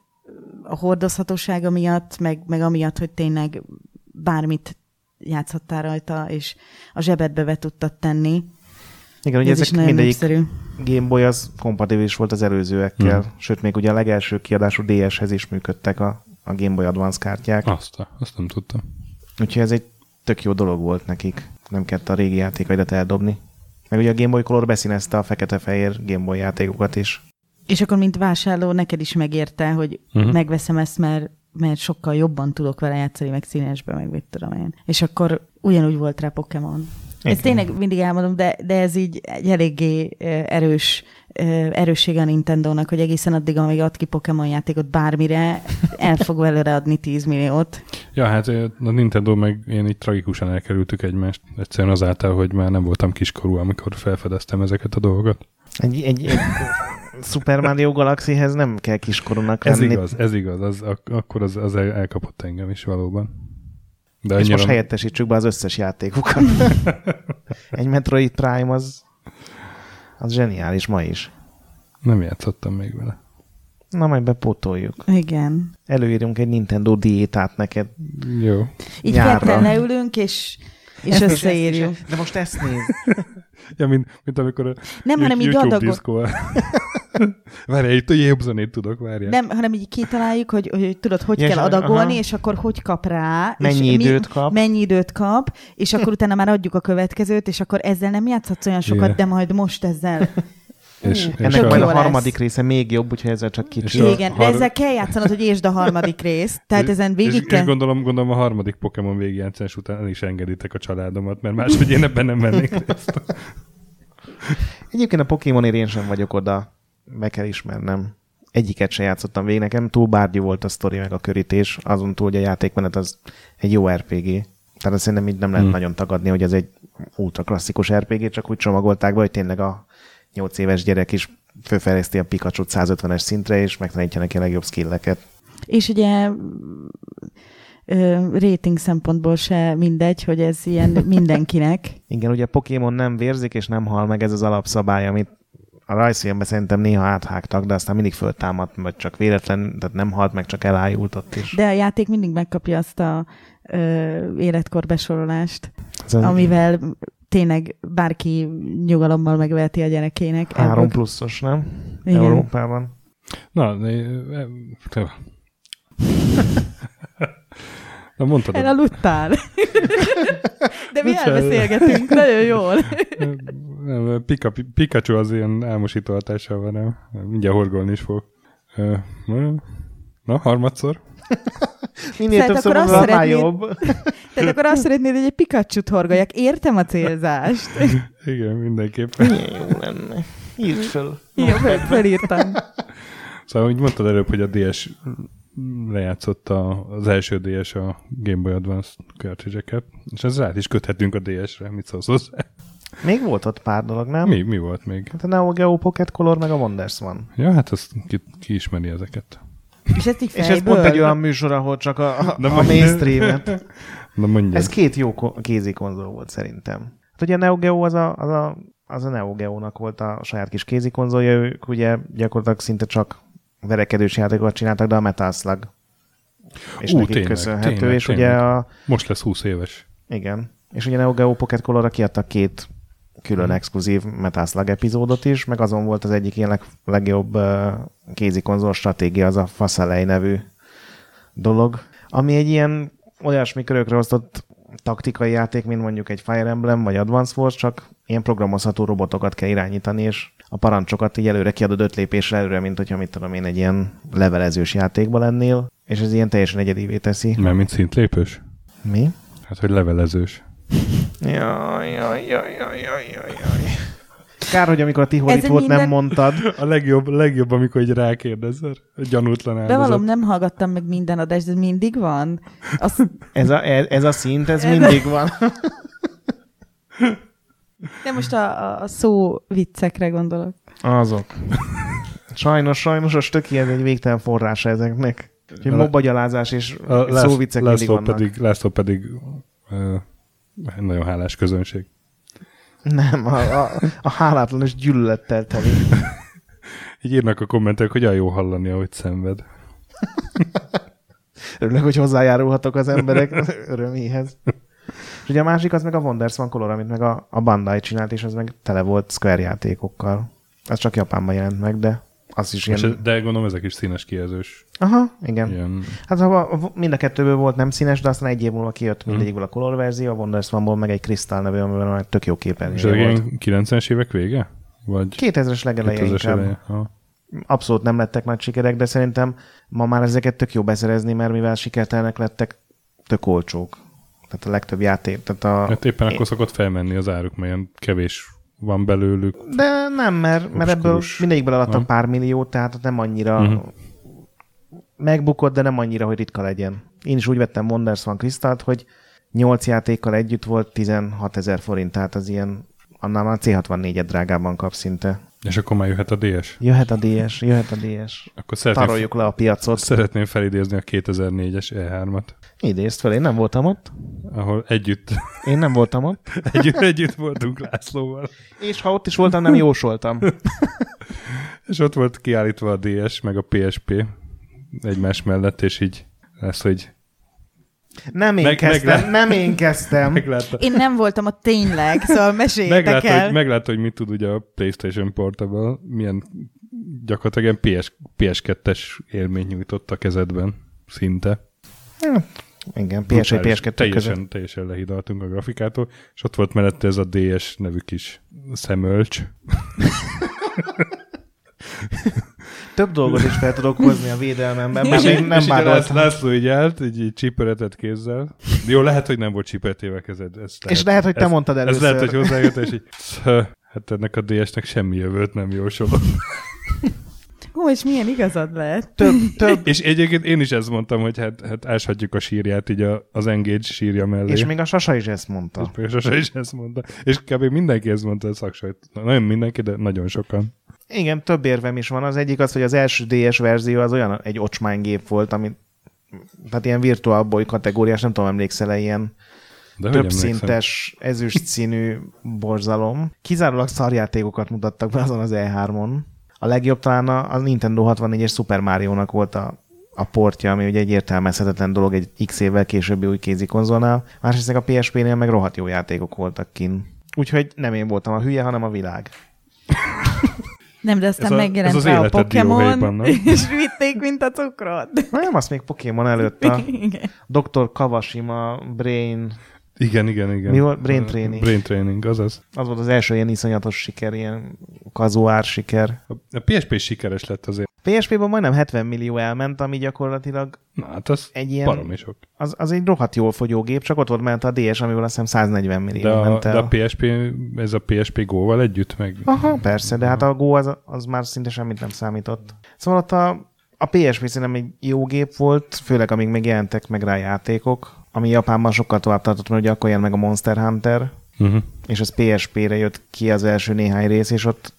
a hordozhatósága miatt, meg, meg amiatt, hogy tényleg bármit játszhattál rajta, és a zsebedbe be tudtad tenni. Igen, ugye Ez ezek mindegyik népszerű. Game Boy az kompatibilis volt az előzőekkel, hmm. sőt, még ugye a legelső kiadású DS-hez is működtek a a Game Boy Advance kártyák. Azt, azt nem tudtam. Úgyhogy ez egy tök jó dolog volt nekik. Nem kellett a régi játékaidat eldobni. Meg ugye a Game Boy Color beszínezte a fekete-fehér Game Boy játékokat is. És akkor, mint vásárló, neked is megérte, hogy uh-huh. megveszem ezt, mert, mert sokkal jobban tudok vele játszani, meg színesbe, meg mit tudom én. És akkor ugyanúgy volt rá Pokémon. Ez tényleg mindig elmondom, de, de ez így egy eléggé erős erőssége a Nintendo-nak, hogy egészen addig, amíg ad ki Pokémon játékot bármire, el fog vele adni 10 milliót. Ja, hát a Nintendo meg én így tragikusan elkerültük egymást. Egyszerűen azáltal, hogy már nem voltam kiskorú, amikor felfedeztem ezeket a dolgokat. Egy, egy, egy Super Mario Galaxyhez nem kell kiskorúnak lenni. Ez igaz, ez igaz. Az, ak- akkor az, az elkapott engem is valóban. De És most helyettesítsük be az összes játékokat. egy Metroid Prime az az zseniális ma is. Nem játszottam még vele. Na, majd bepótoljuk. Igen. Előírunk egy Nintendo diétát neked. Jó. Így ketten leülünk, és, és ezt összeírjuk. Ezt, de most ezt néz. ja, mint, mint amikor a Nem, hanem így adagot. Várj, itt jobb zenét tudok, várjál. Nem, hanem így kitaláljuk, hogy, hogy tudod, hogy ja, kell adagolni, aha. és akkor hogy kap rá. Mennyi és időt mi, kap. Mennyi időt kap, és akkor utána már adjuk a következőt, és akkor ezzel nem játszhatsz olyan sokat, yeah. de majd most ezzel és, és Ennek majd a harmadik lesz. része még jobb, úgyhogy ezzel csak kicsi. Igen, har... de ezzel kell játszanod, hogy értsd a harmadik részt. Tehát ezen végig és, kell... És gondolom, gondolom a harmadik Pokémon végigjátszás után el is engeditek a családomat, mert máshogy én ebben nem vennék részt. Egyébként a Pokémonért én sem vagyok oda, meg kell ismernem. Egyiket se játszottam végig, nekem túl bárgyú volt a sztori meg a körítés, azon túl, hogy a játékmenet az egy jó RPG. Tehát szerintem így nem lehet hmm. nagyon tagadni, hogy ez egy ultra klasszikus RPG, csak úgy csomagolták be, hogy tényleg a 8 éves gyerek is fölfejleszti a pikachu 150-es szintre, és megtanítja neki a legjobb skilleket. És ugye rating szempontból se mindegy, hogy ez ilyen mindenkinek. Igen, ugye Pokémon nem vérzik, és nem hal meg ez az alapszabály, amit a rajzfilmben szerintem néha áthágtak, de aztán mindig föltámadt, vagy csak véletlen, tehát nem halt meg, csak elájult ott is. De a játék mindig megkapja azt a ö, életkorbesorolást, amivel tényleg bárki nyugalommal megveheti a gyerekének. Három ebből. pluszos, nem? Igen. Európában. Na, Na mondtad. Elaludtál. De mi elbeszélgetünk, nagyon jól. Nem, Pika, Pikachu az ilyen álmosító hatással van, nem? Mindjárt horgolni is fog. Na, harmadszor. Minél Tehát többször akkor mondod, azt annál szeretnéd- jobb. Tehát akkor azt szeretnéd, hogy egy Pikachu-t horgoljak. Értem a célzást. Igen, mindenképpen. Milyen jó lenne. Írd föl. Jó, fel- felírtam. Szóval, úgy mondtad előbb, hogy a DS lejátszott a, az első DS a Game Boy Advance cartridge és ez rá is köthetünk a DS-re. Mit szólsz hozzá? Még volt ott pár dolog, nem? Mi, mi volt még? Hát a Neo Geo Pocket Color meg a Wonders van. Ja, hát azt ki, ki ismeri ezeket. És ezt így És ez fejből? pont egy olyan műsor, ahol csak a, a, a mainstream-et. Na mondjad. Ez két jó kézi konzol volt szerintem. Hát ugye a Neo Geo az a, az a, az a Neo Geo-nak volt a saját kis kézi konzolja, ők ugye gyakorlatilag szinte csak verekedős játékokat csináltak, de a Metal Slug. És Ú, nekik tényleg, köszönhető, tényleg, és tényleg. ugye a, Most lesz 20 éves. igen, és ugye a Neo Geo Pocket Color-ra kiadtak két külön exkluzív Metal Slug epizódot is, meg azon volt az egyik ilyen leg, legjobb uh, kézi konzol stratégia, az a Faszelej nevű dolog, ami egy ilyen olyasmi körökre osztott taktikai játék, mint mondjuk egy Fire Emblem vagy Advance Wars, csak ilyen programozható robotokat kell irányítani, és a parancsokat így előre kiadod öt lépésre előre, mint hogyha mit tudom én egy ilyen levelezős játékban lennél, és ez ilyen teljesen egyedivé teszi. Mert mint szintlépős? Mi? Hát, hogy levelezős. Jaj, jaj, jaj, jaj, jaj, jaj. Kár, hogy amikor a Tiholit Ez volt, minden- nem mondtad. A legjobb, legjobb amikor így rákérdezel. A gyanútlan áldozat. Bevallom, nem hallgattam meg minden adást, de ez mindig van. Az, Ez a, ez, ez a szint, ez mindig van. de most a, a, a szó viccekre gondolok. Azok. Sajnos, sajnos a stöki ez egy végtelen forrása ezeknek. Úgyhogy A- mobbagyalázás és A Lász, szóviccek mindig László vannak. pedig, László pedig uh, nagyon hálás közönség. Nem, a, a, a hálátlan és gyűlölettel teli. Így írnak a kommentek, hogy olyan jó hallani, ahogy szenved. Örülök, hogy hozzájárulhatok az emberek öröméhez. És ugye a másik az meg a Wonders van Color, amit meg a, a Bandai csinált, és az meg tele volt Square játékokkal. Ez csak Japánban jelent meg, de az is És, ilyen... de gondolom ezek is színes kijelzős. Aha, igen. Ilyen, Hát ha mind a kettőből volt nem színes, de aztán egy év múlva kijött mindegyikből a Color verzió, a Wonders One-ból meg egy Crystal nevű, amiben már tök jó és képernyője ezek volt. ilyen 90-es évek vége? Vagy 2000-es legeleje 2000-es inkább. eleje? Abszolút nem lettek nagy sikerek, de szerintem ma már ezeket tök jó beszerezni, mert mivel sikertelenek lettek, tök olcsók. Tehát a legtöbb játék. Tehát a... Hát éppen akkor szokott felmenni az áruk, mert ilyen kevés van belőlük. De nem, mert, mert ebből Obskurus. mindegyikből eladtak Nem? pár milliót, tehát nem annyira uh-huh. megbukott, de nem annyira, hogy ritka legyen. Én is úgy vettem Wonders One Crystal-t, hogy 8 játékkal együtt volt 16 ezer forint, tehát az ilyen, annál már C64-et drágában kap szinte. És akkor már jöhet a DS. Jöhet a DS, jöhet a DS. Akkor szeretném, Taroljuk le a piacot. szeretném felidézni a 2004-es E3-at, Idézd fel, én nem voltam ott. ahol együtt, Én nem voltam ott. együtt, együtt voltunk Lászlóval. És ha ott is voltam, nem jósoltam. És ott volt kiállítva a DS, meg a PSP egymás mellett, és így lesz, hogy Nem én Meg- kezdtem, meglát- nem én kezdtem. meglátta, Én nem voltam ott tényleg, szóval meséljétek meglátta, el. hogy, meglátta, hogy mit tud ugye a PlayStation Portable, milyen gyakorlatilag ilyen PS, PS2-es élményt nyújtott a kezedben, szinte. Igen, PS1, Brutális, PS2 között. teljesen, teljesen lehidaltunk a grafikától, és ott volt mellette ez a DS nevű kis szemölcs. Több dolgot is fel tudok hozni a védelmemben, És még nem a Lász-. László így állt, így, így csiperetett kézzel. Jó, lehet, hogy nem volt csiperetével kezed. Ez És lehet, hogy te ez, mondtad Ez először. lehet, hogy hozzájött, és így, "Szö, hát ennek a DS-nek semmi jövőt nem jósolom. Ó, és milyen igazad lehet. Több, több, és egyébként én is ezt mondtam, hogy hát, hát áshatjuk a sírját így a, az Engage sírja mellé. és még a Sasa is ezt mondta. És Sose is ezt mondta. És kb. mindenki ezt mondta a szaksajt. Nagyon mindenki, de nagyon sokan. Igen, több érvem is van. Az egyik az, hogy az első DS verzió az olyan egy ocsmánygép volt, ami tehát ilyen Virtual Boy kategóriás, nem tudom, emlékszel-e ilyen De hogy több emlékszem? szintes, ezüst színű borzalom. Kizárólag szarjátékokat mutattak be azon az E3-on. A legjobb talán a, a Nintendo 64-es Super Mario-nak volt a, a portja, ami ugye egy értelmezhetetlen dolog egy x évvel későbbi új kézi konzolnál. Másrészt a PSP-nél meg rohadt jó játékok voltak kin. Úgyhogy nem én voltam a hülye, hanem a világ. Nem, de aztán Ez a- megjelent ez az a Pokémon, és vitték, mint a cukrot. Na nem, azt még Pokémon előtt a. Dr. Kawashima Brain Igen, igen, igen. Mi volt? Brain Training. Brain Training, azaz. Az volt az első ilyen iszonyatos siker, ilyen kazuár siker. A PSP sikeres lett azért. PSP-ben majdnem 70 millió elment, ami gyakorlatilag Na, hát az egy ilyen, baromi sok. az, az egy rohadt jól fogyó gép, csak ott volt ment a DS, amiből azt hiszem 140 millió De a, ment de el. a PSP, ez a PSP Go-val együtt meg... Aha, persze, de hát a Go az, az már szinte semmit nem számított. Szóval ott a, a PSP szerintem egy jó gép volt, főleg amíg még jelentek meg rá játékok, ami Japánban sokkal tovább tartott, mert ugye akkor jelent meg a Monster Hunter, Uh-huh. és az PSP-re jött ki az első néhány rész, és ott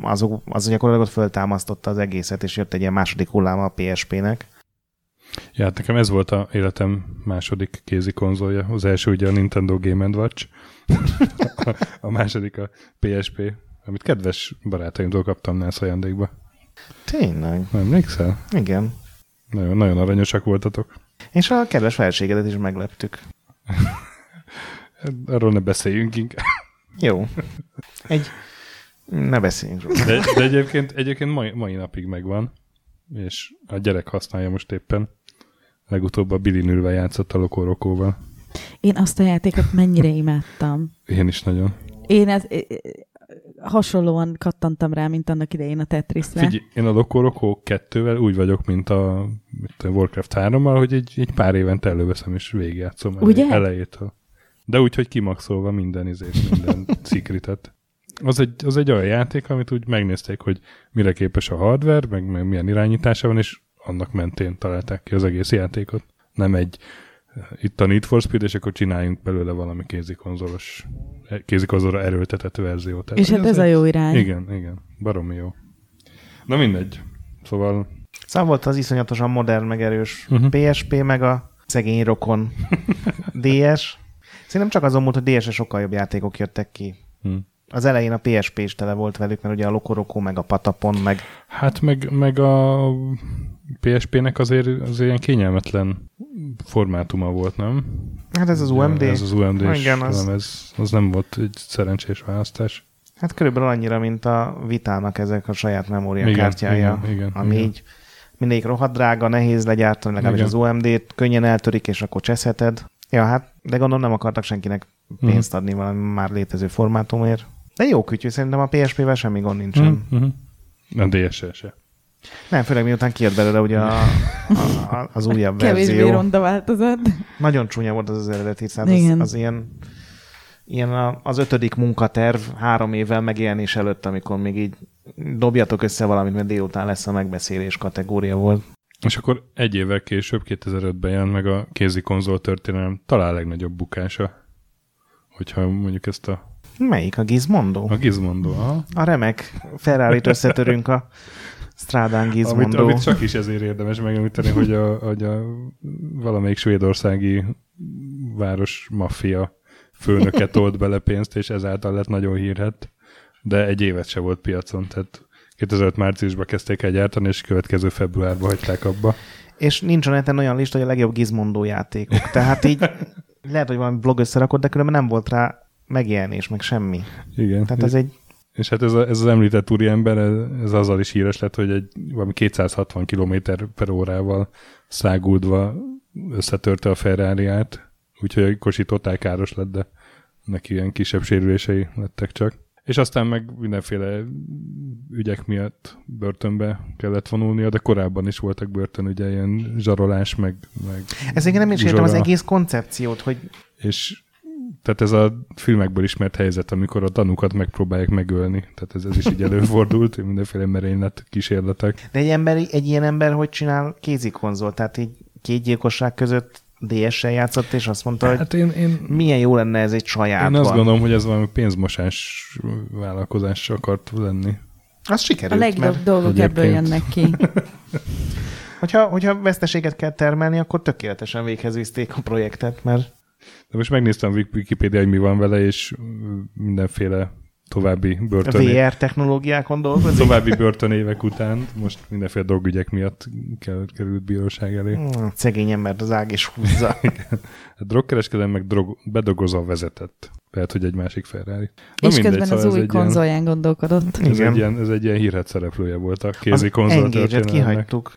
azok, az gyakorlatilag ott föltámasztotta az egészet, és jött egy ilyen második hulláma a PSP-nek. Ja, hát nekem ez volt a életem második kézi konzolja. Az első ugye a Nintendo Game Watch, a második a PSP, amit kedves barátaimtól kaptam NES ajándékba. Tényleg? Nem emlékszel? Igen. Nagyon, nagyon aranyosak voltatok. És a kedves felségedet is megleptük. Arról ne beszéljünk inkább. Jó. Egy... Ne beszéljünk róla. De, de egyébként, egyébként mai, mai napig megvan, és a gyerek használja most éppen. Legutóbb a Billy Nülve játszott a Lokorokóval. Én azt a játékot mennyire imádtam. Én is nagyon. Én ez, hasonlóan kattantam rá, mint annak idején a Tetrisre. Figyelj, én a Lokorokó kettővel úgy vagyok, mint a, mint a Warcraft 3-mal, hogy egy, egy pár évente előveszem és végigjátszom Ugye? elejétől. De úgy, hogy kimaxolva minden izét, minden cikritet. Az egy, az egy olyan játék, amit úgy megnézték, hogy mire képes a hardware, meg, meg milyen irányítása van, és annak mentén találták ki az egész játékot. Nem egy itt a Need for Speed, és akkor csináljunk belőle valami kézikonzolos, kézikonzolra erőltetett verziót. És hát ez a egy- jó irány. Igen, igen. Baromi jó. Na mindegy. Szóval Szóval volt az iszonyatosan modern, meg erős Mhm. PSP, meg a szegény rokon DS. Szerintem csak azon múlt, hogy DS-re sokkal jobb játékok jöttek ki. hm. Az elején a PSP is tele volt velük, mert ugye a Lokoroko, meg a Patapon, meg Hát meg, meg a PSP-nek azért, azért ilyen kényelmetlen formátuma volt, nem? hát ez az UMD. Ez az UMD, Ah, igen, az-. Ez, az nem volt egy szerencsés választás. Hát körülbelül annyira, mint a Vitának ezek a saját memóriakártyája, igen, igen, ami igen. így mindegyik rohadt drága, nehéz legyártani, legalábbis Igen. az UMD-t, könnyen eltörik, és akkor cseszheted. Ja, hát, de gondolom nem akartak senkinek pénzt adni valami már létező formátumért. De jó kütyű, szerintem a PSP-vel semmi gond nincsen. Mhm, mhm. Nem DS-e se. Nem, főleg miután kijött belőle ugye a, a, a, az újabb Kevésbé verzió. ronda változat. Nagyon csúnya volt az az eredeti, szóval az, az ilyen, ilyen a, az ötödik munkaterv három évvel megjelenés előtt, amikor még így dobjatok össze valamit, mert délután lesz a megbeszélés kategória volt. És akkor egy évvel később, 2005-ben jelent meg a kézi konzol történelem talán legnagyobb bukása. Hogyha mondjuk ezt a, Melyik? A Gizmondo? a Gizmondo, aha. A remek ferrari összetörünk a Strádán Amit, Gizmondo. amit csak is ezért érdemes megemlíteni, hogy a, hogy a valamelyik svédországi város maffia főnöke tolt bele pénzt, és ezáltal lett nagyon hírhet, de egy évet se volt piacon, tehát 2005 márciusban kezdték el gyártani, és következő februárban hagyták abba. És nincs a neten olyan lista, hogy a legjobb Gizmondo játékok. Tehát így lehet, hogy valami blog összerakott, de különben nem volt rá megjelenés, meg semmi. Igen. Tehát ez egy És hát ez, a, ez az említett úriember, ez, ez azzal is híres lett, hogy egy valami 260 km per órával száguldva összetörte a ferrari úgyhogy a kocsi totál káros lett, de neki ilyen kisebb sérülései lettek csak. És aztán meg mindenféle ügyek miatt börtönbe kellett vonulnia, de korábban is voltak börtönügye, ilyen zsarolás, meg, meg Ez igen, nem is értem az egész koncepciót, hogy És tehát ez a filmekből ismert helyzet, amikor a tanúkat megpróbálják megölni. Tehát ez, ez is így előfordult, mindenféle merénylet kísérletek. de egy, ember, egy ilyen ember hogy csinál kézikonzol? Tehát így két gyilkosság között DS-sel játszott, és azt mondta, hogy Hát én, én, milyen jó lenne ez egy saját. én azt gondolom, hogy ez valami pénzmosás vállalkozás akart lenni. Az A sikerült, legjobb mert dolgok ebből Egyébként. jönnek ki. hogyha, hogyha veszteséget kell termelni, akkor tökéletesen véghez viszték a projektet, mert De most megnéztem Wik- Wikipedia, hogy mi van vele, és mindenféle további a börtön, VR technológiákon dolgozik. további börtönévek után most mindenféle drogügyek miatt kell, került bíróság elé. Hmm, szegény embert az ág is húzza. A drogkereskedelem meg drog, bedolgozva vezetett. Lehet, hogy egy másik Ferrari. És közben az szóval ez új egy ilyen- konzolján gondolkodott. Ez Igen. egy, ilyen, ez egy ilyen hírhet szereplője volt a Az kézi konzol Engage-et történelmnek. kihagytuk.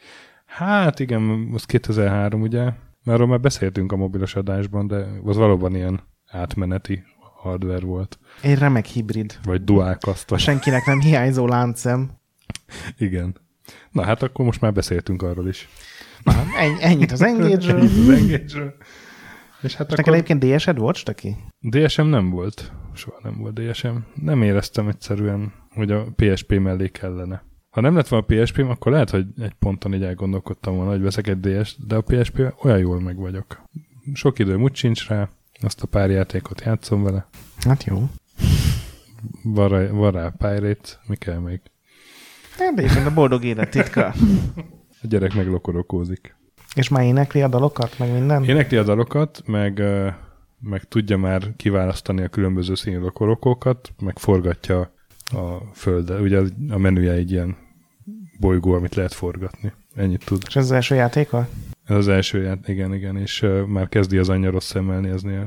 Hát igen, az 2003 ugye. Már arról már beszéltünk a mobilos adásban, de az valóban ilyen átmeneti hardware volt. Egy remek hibrid. Vagy dual vagy... Senkinek nem hiányzó láncem. Igen. Na hát akkor most már beszéltünk arról is. Na, ennyi, ennyit az engage az engage És hát És neked egyébként DS-ed volt, Staki? DSM nem volt. Soha nem volt DSM. Nem éreztem egyszerűen, hogy a PSP mellé kellene. Ha nem lett volna a psp akkor lehet, hogy egy ponton így elgondolkodtam volna, hogy veszek egy DS, de a PSP olyan jól meg vagyok. Sok időm úgy sincs rá, azt a pár játékot játszom vele. Hát jó. Van rá, van rá Pirate, mi kell még? Hát a boldog élet titka. A gyerek meg lokorokózik. És már énekli a dalokat, meg minden? Énekli a dalokat, meg, meg tudja már kiválasztani a különböző színű lokorokókat, meg forgatja a földet. Ugye a menüje egy ilyen bolygó, amit lehet forgatni. Ennyit tud. És ez az első játéka? Ez az első ját, igen, igen, és uh, már kezdi az anyja rossz szemmel nézni.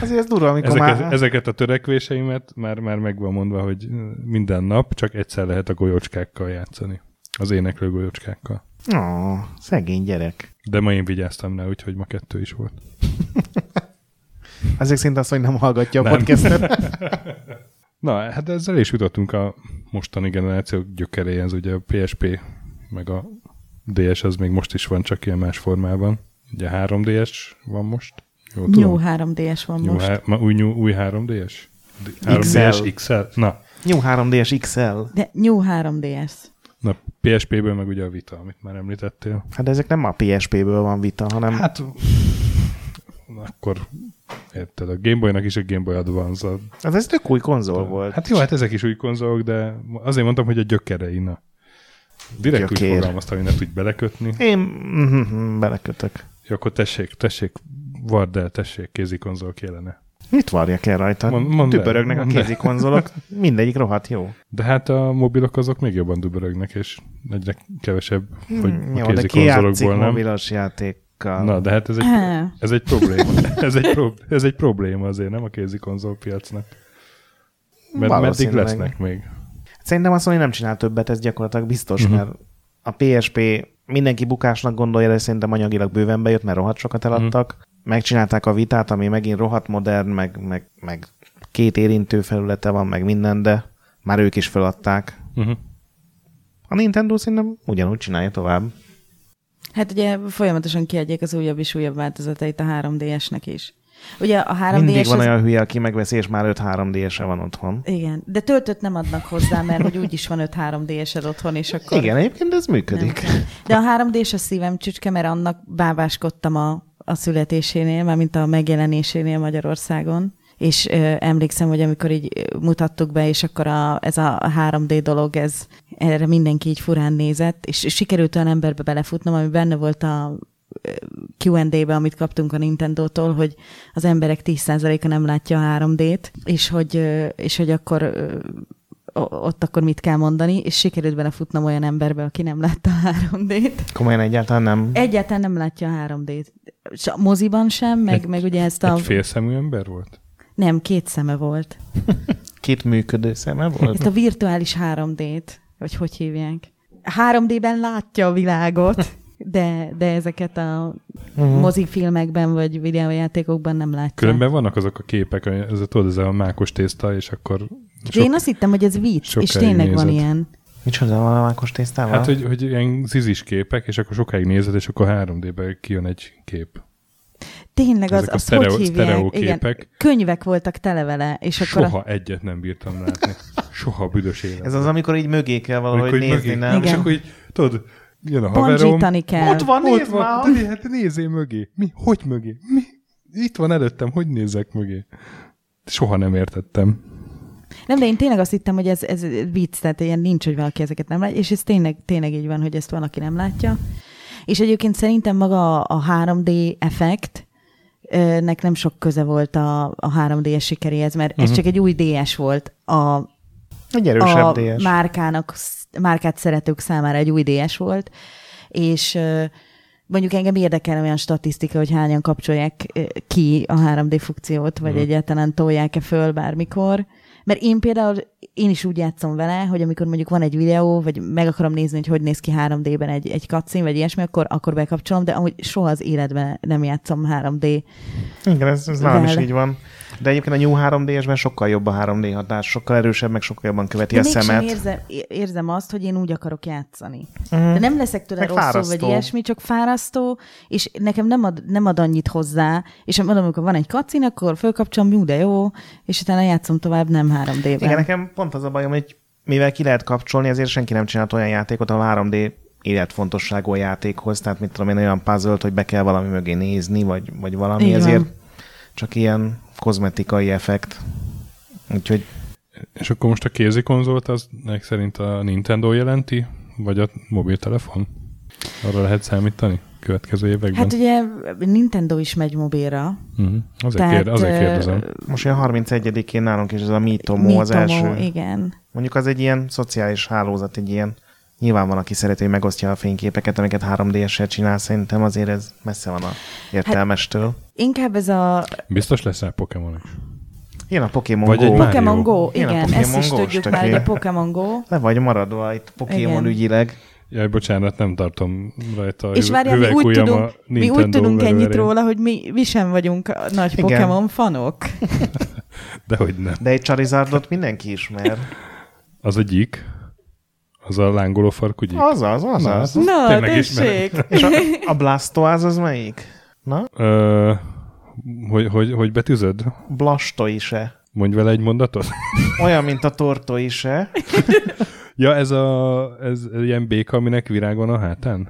Azért ez durva, amikor Ezeket, már... ezeket a törekvéseimet már, már meg van mondva, hogy minden nap csak egyszer lehet a golyócskákkal játszani. Az éneklő golyócskákkal. Ó, szegény gyerek. De ma én vigyáztam rá, úgyhogy ma kettő is volt. Azért szinte azt, hogy nem hallgatja a Nem. podcastet. Na, hát ezzel is jutottunk a mostani generáció gyökeréhez, ugye a PSP meg a DS az még most is van, csak ilyen más formában. Ugye 3DS van most. Jó, Jó 3DS van Jó, most. há- ma új, nyú, új 3DS? D- XL. 3DS XL? Na, New 3DS XL. De New 3DS. na PSP-ből meg ugye a Vita, amit már említettél. Hát de ezek nem a PSP-ből van vita, hanem... Hát, akkor érted, a Game Boy-nak is a Game Boy Advance. A, hát ez tök új konzol volt. hát jó, hát ezek is új konzolok, de azért mondtam, hogy a gyökerei, na. Direkt úgy Gyökér. fogalmaztam, hogy ne tudj belekötni. Én mhm, belekötök. Jó, akkor tessék, tessék, vard el, tessék, kézi konzol kellene. Mit varjak el rajta? Mond- mondd el, Dübörögnek a mondd el. kézi konzolok. Mindegyik rohadt jó. De hát a mobilok azok még jobban dübörögnek, és egyre kevesebb, hogy Hmm, a jó, de kézi ki játszik konzolokból nem. mobilos játékkal? Na, de hát ez egy, ez egy probléma. Ez egy, pro, ez egy probléma azért, nem a kézi konzolpiacnak. Mert meddig lesznek még? Szerintem azt mondani, nem csinál többet, ez gyakorlatilag biztos, Mhm. uh-huh. mert a PSP mindenki bukásnak gondolja, de szerintem anyagilag bőven bejött, mert rohadt sokat eladtak. Uh-huh. Megcsinálták a vitát, ami megint rohadt modern, meg, meg, meg két érintő felülete van, meg minden, de már ők is feladták. Uh-huh. A Nintendo szerintem ugyanúgy csinálja tovább. Hát ugye folyamatosan kiadják az újabb és újabb változatait a 3DS-nek is. Ugye a 3DS Mindig van az... olyan hülye, aki megveszi, és már 5 3DS-e van otthon. Igen, de töltött nem adnak hozzá, mert hogy úgyis van 5 3DS-ed otthon, és akkor... Igen, egyébként ez nem működik. kell. De a 3D-s a szívem csücske, mert annak bábáskodtam a, a születésénél, már mint a megjelenésénél Magyarországon. És ö, emlékszem, hogy amikor így mutattuk be, és akkor a, ez a 3D dolog, ez erre mindenki így furán nézett, és sikerült olyan emberbe belefutnom, ami benne volt a Q&A-be, amit kaptunk a Nintendo-tól, hogy az emberek 10%-a nem látja a 3D-t, és hogy, és hogy akkor ott akkor mit kell mondani, és sikerült belefutnom olyan emberbe, aki nem látta a 3D-t. Komolyan egyáltalán nem. Egyáltalán nem látja a 3D-t. S a moziban sem, meg, Egy- meg ugye ezt a... Egy félszemű ember volt? Nem, két szeme volt. Két működő szeme volt. Ezt a virtuális 3D-t, vagy hogy hívják. 3D-ben látja a világot, de, de ezeket a Mhm. mozifilmekben vagy videójátékokban nem látja. Különben vannak azok a képek, ez a, tudod, ez a mákos tészta, és akkor De én azt hittem, hogy ez vicc, és tényleg van nézed. ilyen. Micsoda van a mákos tésztával? Hát, hogy, hogy ilyen zizis képek, és akkor sokáig nézed, és akkor 3D-ben kijön egy kép. Tényleg az, Ezek a az sztereó- hogy hívják? Igen, képek. könyvek voltak tele vele, és akkor Soha egyet nem bírtam látni. Soha a büdös életben. Ez az, amikor így mögé kell valahogy Amikor nézni, mögé- nem? És Igen. akkor így, tudod, jön a a haverom. Kell. Ott van, Ott van, már! de hát nézzél mögé. Mi? Hogy mögé? Mi? Itt van előttem, hogy nézzek mögé? Soha nem értettem. Nem, de én tényleg azt hittem, hogy ez, ez vicc, tehát ilyen nincs, hogy valaki ezeket nem látja, és ez tényleg, tényleg így van, hogy ezt valaki nem látja. És egyébként szerintem maga a 3D effekt, nek nem sok köze volt a, a 3D-es sikeréhez, mert ez Mhm. csak egy új DS volt. A, Egy erősebb a DS. márkának, márkát szeretők számára egy új DS volt, és mondjuk engem érdekel olyan statisztika, hogy hányan kapcsolják ki a 3D funkciót, vagy Mhm. egyáltalán tolják-e föl bármikor, Mert én például, én is úgy játszom vele, hogy amikor mondjuk van egy videó, vagy meg akarom nézni, hogy hogy néz ki 3D-ben egy, egy cutscene, vagy ilyesmi, akkor, akkor bekapcsolom, de amúgy soha az életben nem játszom 3D. Igen, ez, ez nálam is így van. De egyébként a New 3D-esben sokkal jobb a 3D hatás, sokkal erősebb, meg sokkal jobban követi De a szemet. érzem, érzem azt, hogy én úgy akarok játszani. Mm. De nem leszek tőle Meg rosszul, fárasztó. vagy ilyesmi, csak fárasztó, és nekem nem ad, nem ad annyit hozzá, és mondom, amikor van egy kacin, akkor fölkapcsolom, jó, de jó, és utána játszom tovább nem 3D-ben. Igen, nekem pont az a bajom, hogy mivel ki lehet kapcsolni, ezért senki nem csinált olyan játékot, a 3D életfontosságú a játékhoz, tehát mit tudom én, olyan puzzle hogy be kell valami mögé nézni, vagy, vagy valami, Így van. ezért csak ilyen kozmetikai effekt. Úgyhogy És akkor most a kézi konzolt az nek szerint a Nintendo jelenti, vagy a mobiltelefon? Arra lehet számítani következő években? Hát ugye Nintendo is megy mobilra. uh-huh. azért, Tehát, kér, azért kérdezem. most olyan 31-én nálunk is ez a Mitomo az első. igen. Mondjuk az egy ilyen szociális hálózat, egy ilyen Nyilván van, aki szereti, hogy megosztja a fényképeket, amiket 3D-essel csinál, szerintem azért ez messze van a értelmestől. Inkább ez a Biztos lesz rá Pokémon is. Jön a Pokémon Vagy Go. egy. Pokémon Go, Jön a igen, Pokémon ezt is tudjuk már, hogy a Pokémon Go. Le vagy maradva itt Pokémon Igen. ügyileg. Jaj, bocsánat, nem tartom rajta És várjál, mi úgy, tudunk, a mi úgy tudunk ennyit róla, hogy mi, mi sem vagyunk a nagy Igen. Pokémon fanok. De hogy nem. De egy Charizardot mindenki ismer. Az a gyík. Az a lángoló farkú gyík. Azaz, azaz. Na, Tényleg ismerem. tessék! És a, a Blastoise az melyik? Na? Ö, hogy, hogy, hogy betűzöd? Blastoise. Mondj vele egy mondatot. Olyan, mint a Tortoise. Ja, ez a ez ilyen béka, aminek virág van a hátán?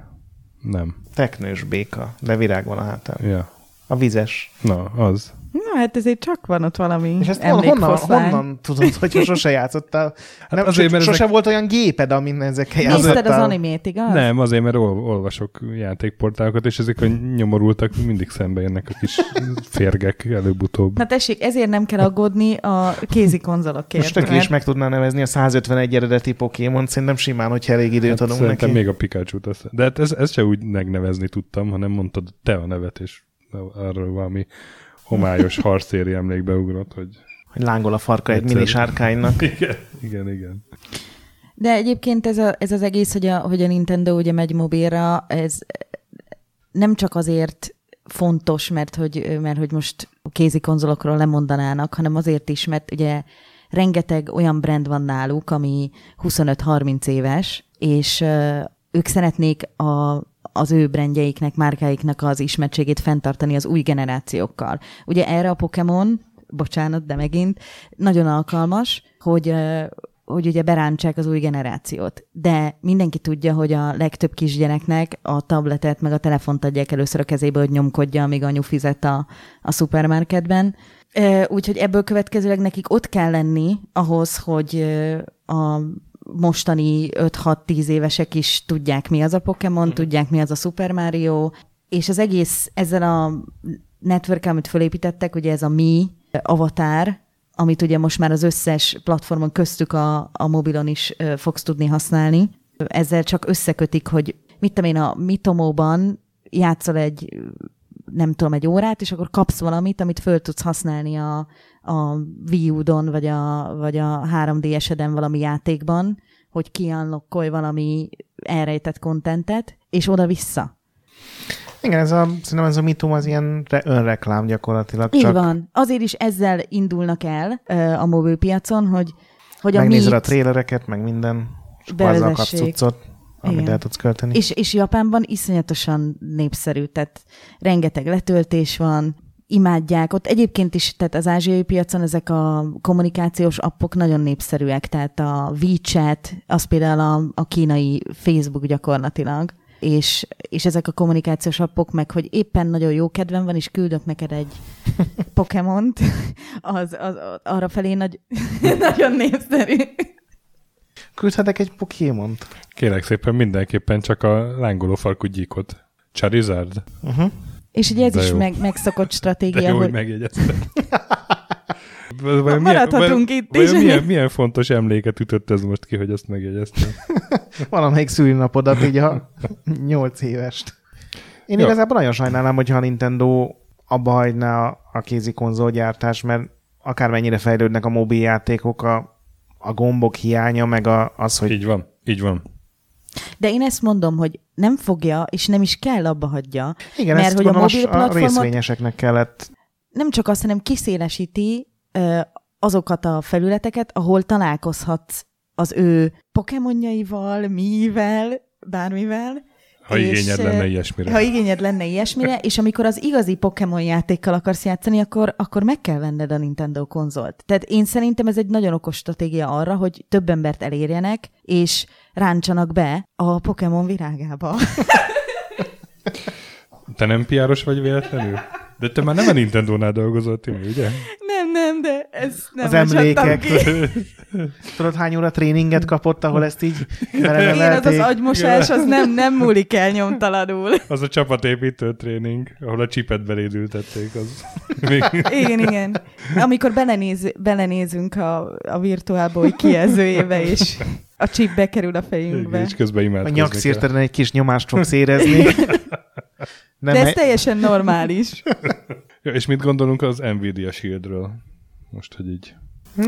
Nem. Teknős béka, de virág van a hátán. Ja. A vizes. Na, az. Na, hát ezért csak van ott valami És ezt hon- honnan, honnan tudod, hogyha sose játszottál? Nem, azért, mert sose ezek- volt olyan géped, amin ezekkel Nézted játszottál? az animét, igaz? Nem, azért, mert ol, olvasok játékportálokat, és ezek a nyomorultak mindig szembe jönnek a kis férgek előbb-utóbb. Na tessék, ezért nem kell aggódni a kézi konzolokért. Most töké is meg tudná nevezni a 151 eredeti Pokémon, szerintem simán, hogyha elég időt Hát adunk szerintem neki. még a pikachu tesz. De hát ez, ez se úgy megnevezni tudtam, hanem mondtad te a nevet, és arról valami homályos harcéri emlékbe ugrott, hogy Hogy lángol a farka egy mini sárkánynak. igen, igen, igen. De egyébként ez, a, ez az egész, hogy a, hogy a Nintendo ugye megy mobilra, ez nem csak azért fontos, mert hogy, mert hogy most kézi konzolokról lemondanának, hanem azért is, mert ugye rengeteg olyan brand van náluk, ami 25-30 éves, és ők szeretnék a, az ő brandjeiknek, márkáiknak az ismertségét fenntartani az új generációkkal. Ugye erre a Pokémon, bocsánat, de megint, nagyon alkalmas, hogy hogy ugye berántsák az új generációt. De mindenki tudja, hogy a legtöbb kisgyereknek a tabletet meg a telefont adják először a kezébe, hogy nyomkodja, amíg anyu fizet a, a szupermarketben. Úgyhogy ebből következőleg nekik ott kell lenni ahhoz, hogy a mostani 5-6-10 évesek is tudják, mi az a Pokémon, tudják, mi az a Super Mario, és az egész ezzel a network amit fölépítettek, ugye ez a Mi avatár, amit ugye most már az összes platformon köztük a, a mobilon is ö, fogsz tudni használni. Ezzel csak összekötik, hogy mit tudom én, a Mitomóban játszol egy, nem tudom, egy órát, és akkor kapsz valamit, amit föl tudsz használni a, a Wii U-don, vagy a, vagy a 3DS-eden valami játékban, hogy kiunlockolj valami elrejtett kontentet, és oda-vissza. Igen, ez a, szerintem ez a mitum az ilyen re- önreklám gyakorlatilag. Így csak van. Azért is ezzel indulnak el ö, a mobilpiacon, hogy, hogy a megnézed a Meet- trélereket, meg minden, és Bevezessék. cuccot, amit Igen. el tudsz költeni. És, és Japánban iszonyatosan népszerű, tehát rengeteg letöltés van, imádják. Ott egyébként is, tehát az ázsiai piacon ezek a kommunikációs appok nagyon népszerűek, tehát a WeChat, az például a, a kínai Facebook gyakorlatilag, és, és ezek a kommunikációs appok meg, hogy éppen nagyon jó kedvem van, és küldök neked egy Pokémont, az, az, az arra felé nagy, nagyon népszerű. Küldhetek egy Pokémont. Kérlek szépen mindenképpen csak a lángoló farkú gyíkot. Charizard? Uh-huh. És ugye ez De is jó. meg, megszokott De stratégia, jó, hogy hogy megjegyezted. Vajon maradhatunk vajon- itt is. milyen, milyen fontos emléket ütött ez most ki, hogy ezt megjegyeztem? Valamelyik szülinapodat, így a nyolc évest. Én Jó. igazából nagyon sajnálom, hogyha a Nintendo abba hagyná a, kézi konzolgyártás, mert akármennyire fejlődnek a mobiljátékok, a, a gombok hiánya, meg a, az, hogy... Így van, így van. De én ezt mondom, hogy nem fogja, és nem is kell abba hagyja. Igen, mert ezt hogy a mobil a platformot részvényeseknek kellett nem csak azt, hanem kiszélesíti ö, azokat a felületeket, ahol találkozhatsz az ő pokémonjaival, mivel, bármivel. Ha és, igényed lenne ilyesmire. Ha igényed lenne ilyesmire, és amikor az igazi Pokémon játékkal akarsz játszani, akkor, akkor meg kell venned a Nintendo konzolt. Tehát én szerintem ez egy nagyon okos stratégia arra, hogy több embert elérjenek, és ráncsanak be a Pokémon virágába. Te nem piáros vagy véletlenül? De te már nem a Nintendo-nál dolgozol, Timi, ugye? nem, nem, de ez nem az emlékek. Tudod, hány óra tréninget kapott, ahol ezt így Igen, az az belenevelték? agymosás, az nem, nem múlik el nyomtalanul. Az a csapatépítő tréning, ahol a csipet beléd ültették. Az. Igen, igen. Amikor belenéz, belenézünk a, a Virtual Boy kijelzőjébe, és a chip bekerül a fejünkbe. És közben A imádkozni nyakszírteren egy kis nyomást fogsz érezni. Nem De ez egy- teljesen normális. Ja, és mit gondolunk az Nvidia Shieldről? Most, hogy így.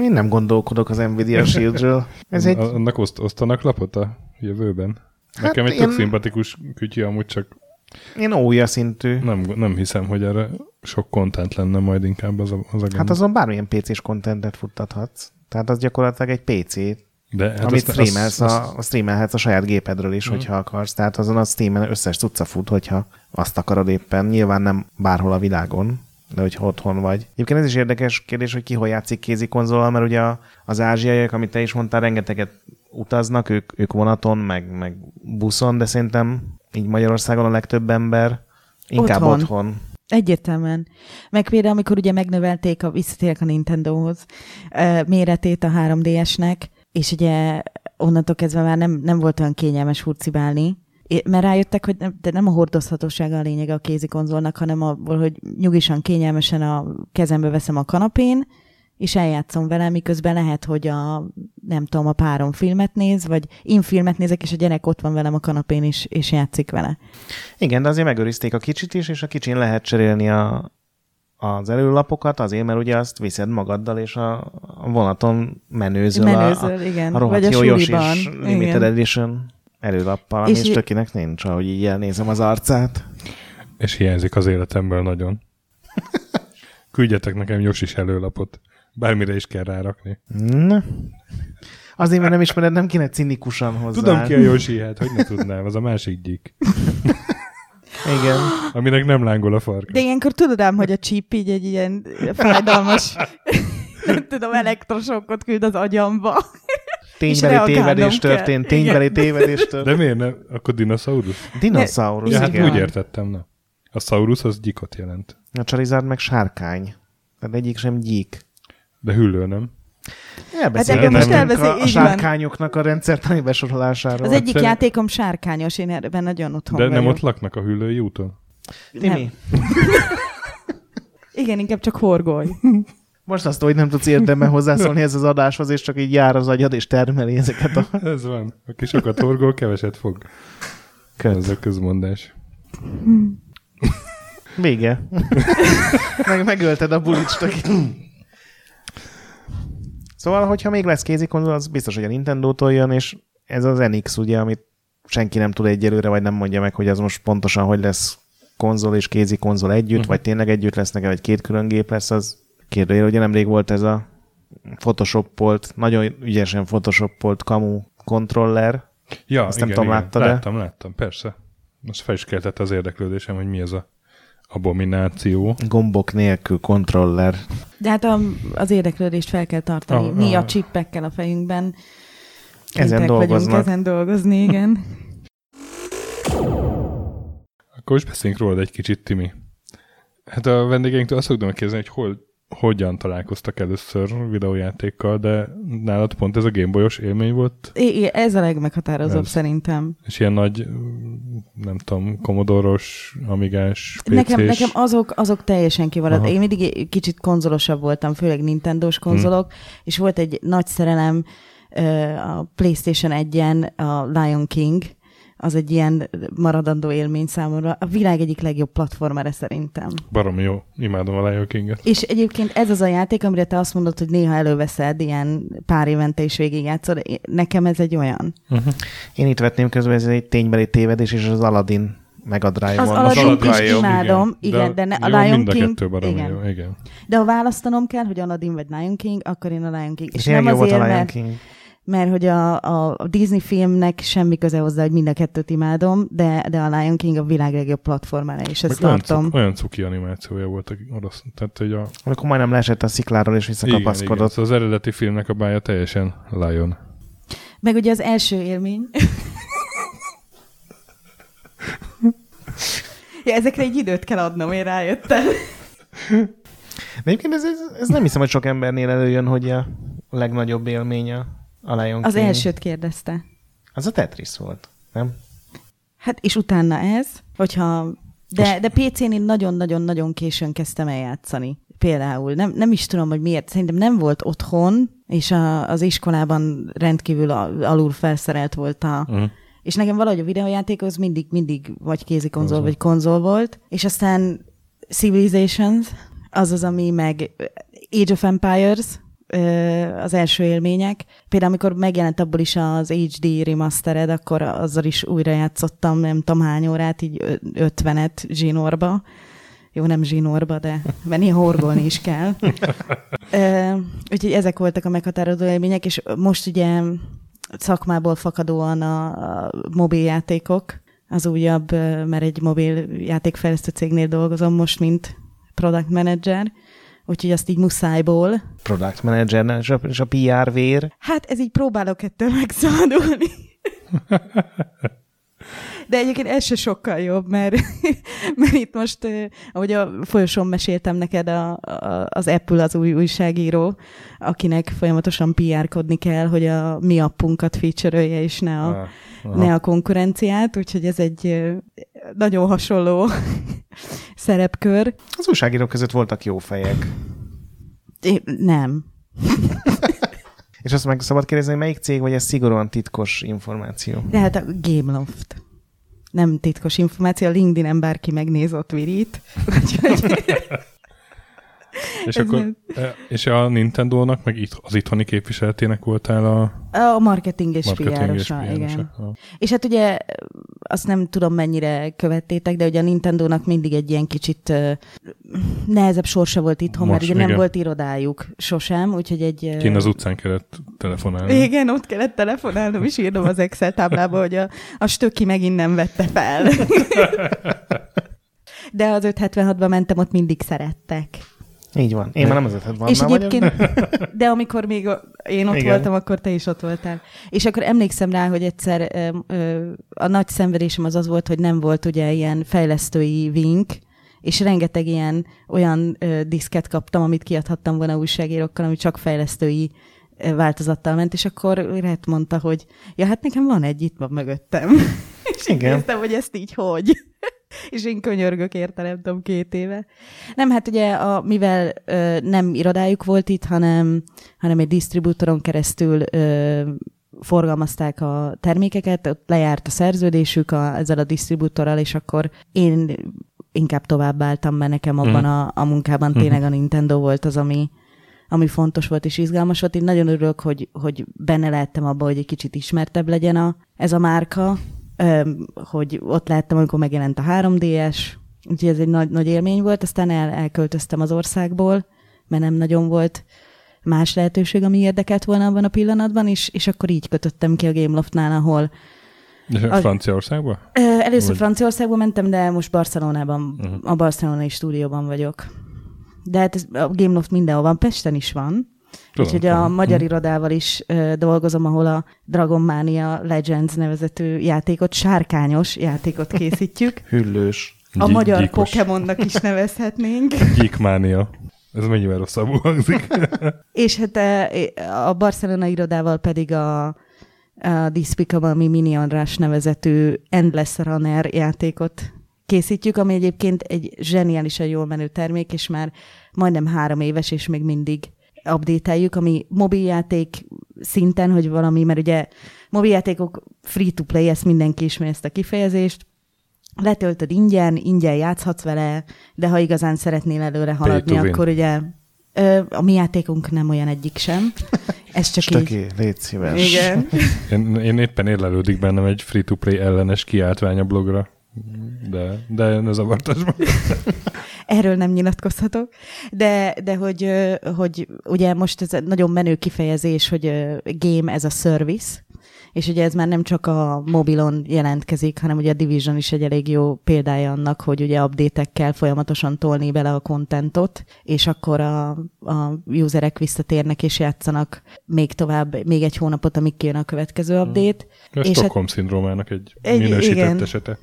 Én nem gondolkodok az Nvidia Shieldről. Ez egy... Annak oszt, osztanak lapot a jövőben? Nekem Hát egy tök én- szimpatikus kütyi, amúgy csak Én ója szintű. nem, nem hiszem, hogy erre sok content lenne majd inkább az a, az a gond. Hát azon bármilyen PC-s kontentet futtathatsz. Tehát az gyakorlatilag egy PC, De, hát amit azt- streamelsz, azt- a, streamelhetsz a saját gépedről is, hogyha akarsz. Tehát azon a Steamen összes cucca fut, hogyha azt akarod éppen. Nyilván nem bárhol a világon, de hogyha otthon vagy. Egyébként ez is érdekes kérdés, hogy ki hol játszik kézi konzolal, mert ugye az ázsiaiak, amit te is mondtál, rengeteget utaznak, ők, ők vonaton, meg, meg buszon, de szerintem így Magyarországon a legtöbb ember inkább Otthon. otthon. Egyértelműen. Meg például, amikor ugye megnövelték, a, visszatérek a Nintendohoz, ö, méretét a 3DS-nek, és ugye onnantól kezdve már nem, nem volt olyan kényelmes hurcibálni, mert rájöttek, hogy nem, de nem a hordozhatósága a lényege a kézi konzolnak, hanem abból, hogy nyugisan, kényelmesen a kezembe veszem a kanapén, és eljátszom vele, miközben lehet, hogy a, nem tudom, a párom filmet néz, vagy én filmet nézek, és a gyerek ott van velem a kanapén, és, és játszik vele. Igen, de azért megőrizték a kicsit is, és a kicsin lehet cserélni a, az előlapokat, azért, mert ugye azt viszed magaddal, és a, a vonaton menőzöl, Menőzöl, a, igen. a rohadt Vagy a jó Yoshi suliban. és Limited Igen. Edition előlappal, És és tökinek nincs, ahogy így elnézem az arcát. És hiányzik az életemből nagyon. Küldjetek nekem Josis előlapot. Bármire is kell rárakni. Na. Azért, mert nem ismered, nem kéne cinikusan hozzá. Tudom ki a Yoshi, hát hogy ne tudnám, az a másik gyík. Igen. Aminek nem lángol a farka. De ilyenkor tudod ám, hogy a chip így egy ilyen fájdalmas, nem tudom, elektrosokkot küld az agyamba. Ténybeli tévedés kell. történt, ténybeli tévedés De történt. miért nem? Akkor dinoszaurusz? Dinoszaurusz, Ja, hát igen. úgy értettem, na. A Saurus az gyikot jelent. A Charizard meg sárkány. Tehát egyik sem gyík. De hüllő, nem? Elbeszélgetünk Hát most elbeszél- a, a sárkányoknak a rendszertani besorolásáról. Az egyik szerint- játékom sárkányos, én ebben nagyon otthon De vagyok. nem ott laknak a hüllői úton? Timi, Igen, inkább csak horgoly. most azt, hogy nem tudsz érdemben hozzászólni ez az adáshoz, és csak így jár az agyad, és termeli ezeket a Ez van. Aki sokat horgol, keveset fog. köt. Ez a közmondás. Vége. Meg, megölted a bulicstak. Szóval, hogyha még lesz kézikonzol, az biztos, hogy a Nintendo-tól jön, és ez az NX, ugye, amit senki nem tud egyelőre, vagy nem mondja meg, hogy az most pontosan hogy lesz konzol és kézi konzol együtt, uh-huh. vagy tényleg együtt lesznek, vagy két külön gép lesz, az kérdőjel. Ugye nemrég volt ez a photoshopolt, nagyon ügyesen photoshopolt kamu kontroller. Ja, Azt nem tudom, láttad-e? Láttam, láttam, persze. Most fel is keltett az érdeklődésem, hogy mi ez a abomináció. Gombok nélkül kontroller. De hát a, az érdeklődést fel kell tartani. Ah, Mi ah. a csippekkel a fejünkben. Ezen dolgoznak. Vagyunk ezen dolgozni, igen. Akkor most beszéljünk rólad egy kicsit, Timi. Hát a vendégeinktől azt szoktam kérdezni, hogy hol, hogyan találkoztak először videójátékkal, de nálad pont ez a Gameboyos élmény volt, É, ez a legmeghatározóbb Ez. szerintem. és ilyen nagy, nem tudom, komodoros, amigás, PC-s. Nekem, nekem azok, azok teljesen kivaladt. Aha. Én mindig kicsit konzolosabb voltam, főleg Nintendo-s konzolok, és volt egy nagy szerelem a PlayStation 1-en a Lion King, az egy ilyen maradandó élmény számomra. A világ egyik legjobb platformere szerintem. Barom jó, imádom a Lion King-et. És egyébként ez az a játék, amire te azt mondod, hogy néha előveszed, ilyen pár évente is végigjátszod. Nekem ez egy olyan. Uh-huh. Én itt vetném közben, ez egy ténybeli tévedés, és az Aladdin Mega Drive az Aladdin is jobb. imádom, igen, igen de, de ne, a Lion mind King... A igen. Jó, igen. De ha választanom kell, hogy Aladdin vagy Lion King, akkor én a Lion King. És, és nem azért, a Lion King. Mert hogy a, a Disney filmnek semmi köze hozzá, hogy mind a kettőt imádom, de, de a Lion King a világ legjobb platformára, és ezt Meg tartom. Olyan, olyan cuki animációja volt orosz. Tehát, hogy a... Amikor majdnem leesett a szikláról, és visszakapaszkodott. Igen, igen. Szóval az eredeti filmnek a bája teljesen Lion. Meg ugye az első élmény. ja, ezekre egy időt kell adnom, én rájöttem. De egyébként ez, ez, ez nem hiszem, hogy sok embernél előjön, hogy a legnagyobb élménye a Lion Az King. elsőt kérdezte. Az a Tetris volt, nem? Hát, és utána ez, hogyha... De, de PC-n én nagyon-nagyon-nagyon későn kezdtem el játszani. Például. Nem, nem is tudom, hogy miért. Szerintem nem volt otthon, és a, az iskolában rendkívül alul felszerelt volt a... Uh-huh. És nekem valahogy a videójáték az mindig, mindig vagy kézi konzol, vagy konzol volt. És aztán Civilizations, az az, ami meg Age of Empires, az első élmények. Például amikor megjelent abból is az HD remastered, akkor azzal is újra játszottam, nem tudom hány órát, így 50-et zsinórba. Jó, nem zsinórba, de mert néha horgolni is kell. úgyhogy ezek voltak a meghatározó élmények, és most ugye szakmából fakadóan a mobiljátékok, az újabb, mert egy mobil játékfejlesztő cégnél dolgozom most, mint product manager, úgyhogy azt így muszájból. Product manager, és a, és a PR vér? Hát ez így próbálok ettől megszabadulni. De egyébként ez se sokkal jobb, mert, mert itt most, ahogy a folyosón meséltem neked, a, a, az Apple az új újságíró, akinek folyamatosan PR-kodni kell, hogy a mi appunkat feature és ne a, ah, ne a konkurenciát, úgyhogy ez egy nagyon hasonló szerepkör. Az újságírók között voltak jó fejek. É, nem. És azt meg szabad kérdezni, hogy melyik cég, vagy ez szigorúan titkos információ? De hát a Gameloft. Nem titkos információ, a LinkedIn-en bárki megnéz, ott virít. És, akkor, nem... E, és a Nintendo-nak, meg itt, az itthoni képviseletének voltál a... A marketing és PR-osa, igen. Ha. És hát ugye azt nem tudom mennyire követtétek, de ugye a Nintendo-nak mindig egy ilyen kicsit nehezebb sorsa volt itthon, Most, mert ugye igen. nem volt irodájuk sosem, úgyhogy egy... Kén az utcán kellett telefonálni. Igen, ott kellett telefonálnom, és írnom az Excel táblába, hogy a, a stöki megint nem vette fel. de az 576-ba mentem, ott mindig szerettek. Így van. Én már nem az ötlet van. És egyébként, de amikor még én ott Igen. voltam, akkor te is ott voltál. És akkor emlékszem rá, hogy egyszer ö, ö, a nagy szenvedésem az az volt, hogy nem volt ugye ilyen fejlesztői vink, és rengeteg ilyen olyan ö, diszket kaptam, amit kiadhattam volna újságírókkal, ami csak fejlesztői ö, változattal ment, és akkor Rett mondta, hogy ja, hát nekem van egy itt van mögöttem. és Igen. néztem, hogy ezt így hogy és én könyörgök érte, nem tudom, két éve. Nem, hát ugye, a, mivel ö, nem irodájuk volt itt, hanem, hanem egy disztribútoron keresztül ö, forgalmazták a termékeket, ott lejárt a szerződésük a, ezzel a disztribútorral, és akkor én inkább továbbáltam, mert nekem abban mm. a, a munkában mm. tényleg a Nintendo volt az, ami, ami fontos volt és izgalmas volt. Én nagyon örülök, hogy, hogy benne lehettem abba, hogy egy kicsit ismertebb legyen a, ez a márka, hogy ott láttam, amikor megjelent a 3DS, úgyhogy ez egy nagy, nagy élmény volt, aztán el, elköltöztem az országból, mert nem nagyon volt más lehetőség, ami érdekelt volna abban a pillanatban, és, és akkor így kötöttem ki a Gameloftnál, ahol a Franciaországba? Először Vagy... Franciaországba mentem, de most Barcelonában, uh-huh. a barcelonai stúdióban vagyok. De hát ez, a Gameloft mindenhol van, Pesten is van, Tudom, Úgyhogy a magyar hm. irodával is ö, dolgozom, ahol a Dragon Mania Legends nevezetű játékot, sárkányos játékot készítjük. Hüllős. A Gy- magyar gyíkos. Pokémonnak is nevezhetnénk. Gyíkmánia. Ez mennyivel rosszabbul hangzik. És hát a Barcelona irodával pedig a, a Despicable Me Minion Rush nevezetű Endless Runner játékot készítjük, ami egyébként egy zseniálisan jól menő termék, és már majdnem három éves, és még mindig update ami mobiljáték szinten, hogy valami, mert ugye mobiljátékok free-to-play, ezt mindenki ismeri ezt a kifejezést, letöltöd ingyen, ingyen játszhatsz vele, de ha igazán szeretnél előre haladni, akkor ugye ö, a mi játékunk nem olyan egyik sem. Ez csak Stöki, így. légy szíves. Igen. Én, én éppen érlelődik bennem egy free-to-play ellenes kiáltvány a blogra, de, de ne zavartas meg. Erről nem nyilatkozhatok, de, de hogy, hogy ugye most ez egy nagyon menő kifejezés, hogy game as a service, és ugye ez már nem csak a mobilon jelentkezik, hanem ugye a Division is egy elég jó példája annak, hogy ugye update-ekkel folyamatosan tolni bele a kontentot, és akkor a, a userek visszatérnek és játszanak még tovább, még egy hónapot, amíg kijön a következő update. Ez És Stockholm szindrómának egy, Egy- minősített igen. esete.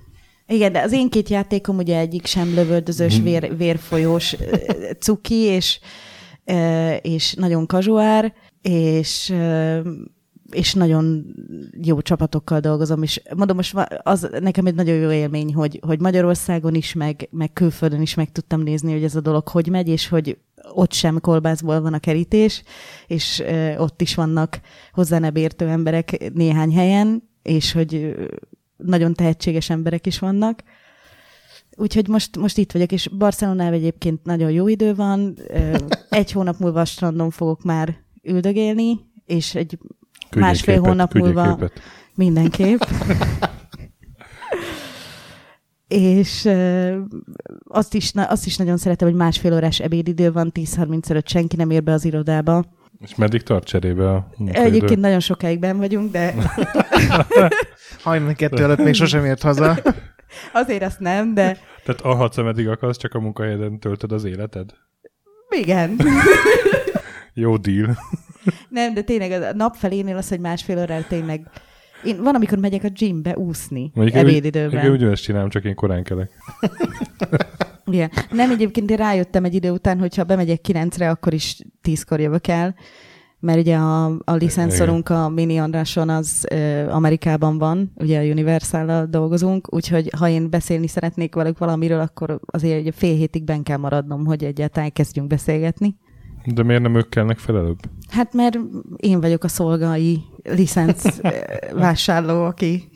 Igen, de az én két játékom ugye egyik sem lövöldözős, Mhm. vér, vérfolyós cuki, és, és nagyon kazuár, és, és nagyon jó csapatokkal dolgozom, és mondom, most az nekem egy nagyon jó élmény, hogy, hogy Magyarországon is, meg, meg külföldön is meg tudtam nézni, hogy ez a dolog hogy megy, és hogy ott sem kolbászból van a kerítés, és ö, ott is vannak hozzá nem értő emberek néhány helyen, és hogy nagyon tehetséges emberek is vannak. Úgyhogy most, most itt vagyok, és Barcelonában egyébként nagyon jó idő van. Egy hónap múlva a strandon fogok már üldögélni, és egy Küldjél Másfél képet, hónap múlva- képet. mindenképp. és azt is, azt is nagyon szeretem, hogy másfél órás ebédidő van, 10.35 senki nem ér be az irodába. És meddig tart cserébe a munkaidő? Egyébként nagyon sokáig ben vagyunk, de Hajnali kettő előtt még sosem ért haza. azért azt nem, de Tehát alhatsz, ameddig akarsz, csak a munkahelyeden töltöd az életed? igen. Jó deal. Nem, de tényleg a nap felénél az, hogy másfél órára tényleg... Én van, amikor megyek a gymbe úszni Mondjuk én úgy- ebédidőben. Én ugyanezt csinálom, csak én korán kelek. Igen. Nem, egyébként én rájöttem egy idő után, hogyha bemegyek kilencre, akkor is tízkor jövök el, mert ugye a, a licenszorunk a Mini Andráson az ö, Amerikában van, ugye a universal dolgozunk, úgyhogy ha én beszélni szeretnék velük valamiről, akkor azért ugye fél hétig ben kell maradnom, hogy egyáltalán kezdjünk beszélgetni. De miért nem ők kellnek fel előbb? Hát mert én vagyok a szolgai licenc vásárló, aki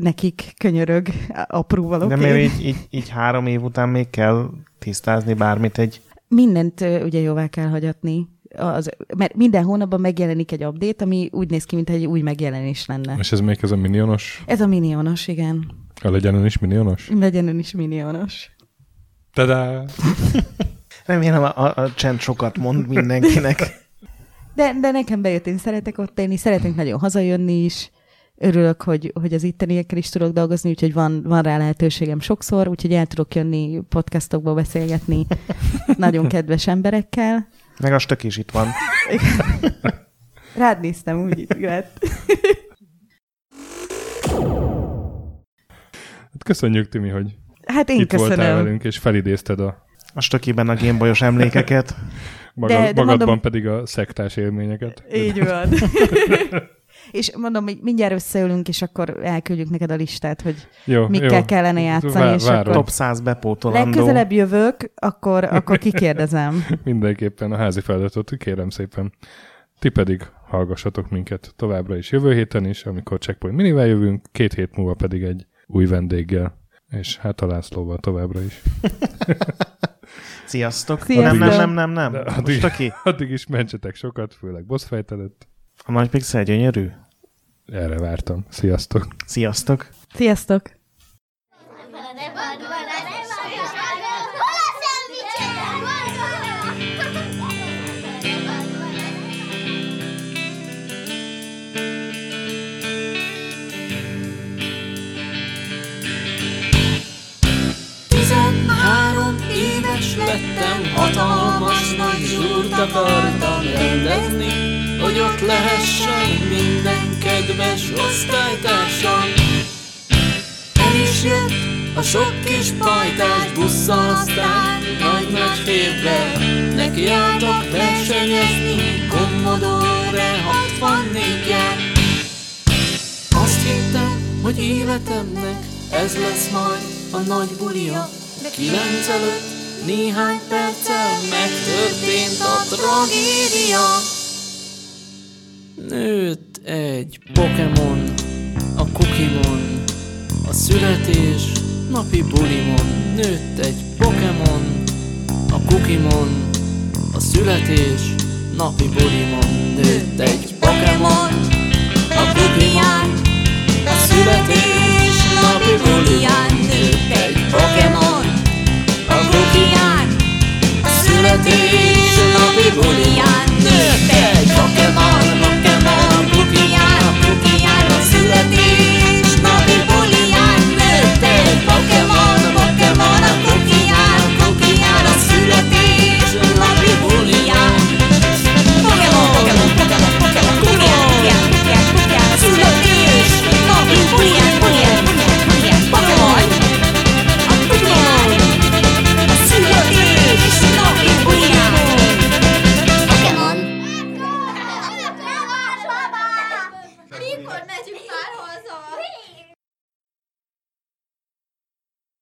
nekik könyörög apróval, De oké? miért így, így, így három év után még kell tisztázni bármit egy... Mindent ugye jóvá kell hagyatni, az, mert minden hónapban megjelenik egy update, ami úgy néz ki, mintha egy új megjelenés lenne. És ez még ez a minionos? Ez a minionos, igen. A legyen is minionos? Legyen ön is minionos. Tada! Remélem a, a, a csend sokat mond mindenkinek. De, de nekem bejött, én szeretek ott élni, szeretek nagyon hazajönni is. Örülök, hogy, hogy az itteniekkel is tudok dolgozni, úgyhogy van, van rá lehetőségem sokszor, úgyhogy el tudok jönni podcastokba beszélgetni nagyon kedves emberekkel. Meg a stök is itt van. Rád néztem, úgy lett. Hát köszönjük, Timi, hogy Hát én itt voltál köszönöm. velünk, és felidézted a A stökiben a Gameboyos emlékeket. maga, De- de magadban mondom- pedig a szektás élményeket. Így van. és mondom, hogy mindjárt összeülünk, és akkor elküldjük neked a listát, hogy Jó, mikkel jó. kellene játszani, Vá- és várom. akkor Top 100 bepótolandó. legközelebb jövök, akkor, akkor kikérdezem. Mindenképpen a házi feladatot kérem szépen. Ti pedig hallgassatok minket továbbra is jövő héten is, amikor Checkpoint Minivel jövünk, két hét múlva pedig egy új vendéggel. És hát a Lászlóval továbbra is. Sziasztok. Sziasztok. Nem, nem, nem, nem, nem. De Most addig, Stöki. addig is mentsetek sokat, főleg boss előtt. A nagy pixel gyönyörű. Erre vártam. Sziasztok! Sziasztok. Sziasztok! Éves lettem, hatalmas nagy zsúrt akartam rendezni, hogy ott lehessen minden kedves osztálytársam. El is jött a sok kis pajtás busszal, aztán nagy-nagy férvel nekiálltak versenyezni, Commodore 64-jel. Azt hittem, hogy életemnek ez lesz majd a nagy bulia, de kilenc előtt néhány perccel megtörtént a tragédia. Nőtt egy Pokémon, a Kukimon, a születés napi bulimon. Nőtt egy Pokémon, a Kukimon, a születés napi bulimon. Nőtt egy Pokémon, a Kukimon, a születés napi bulimon. Nőtt egy Pokémon, a Kukimon, a születés napi bulimon.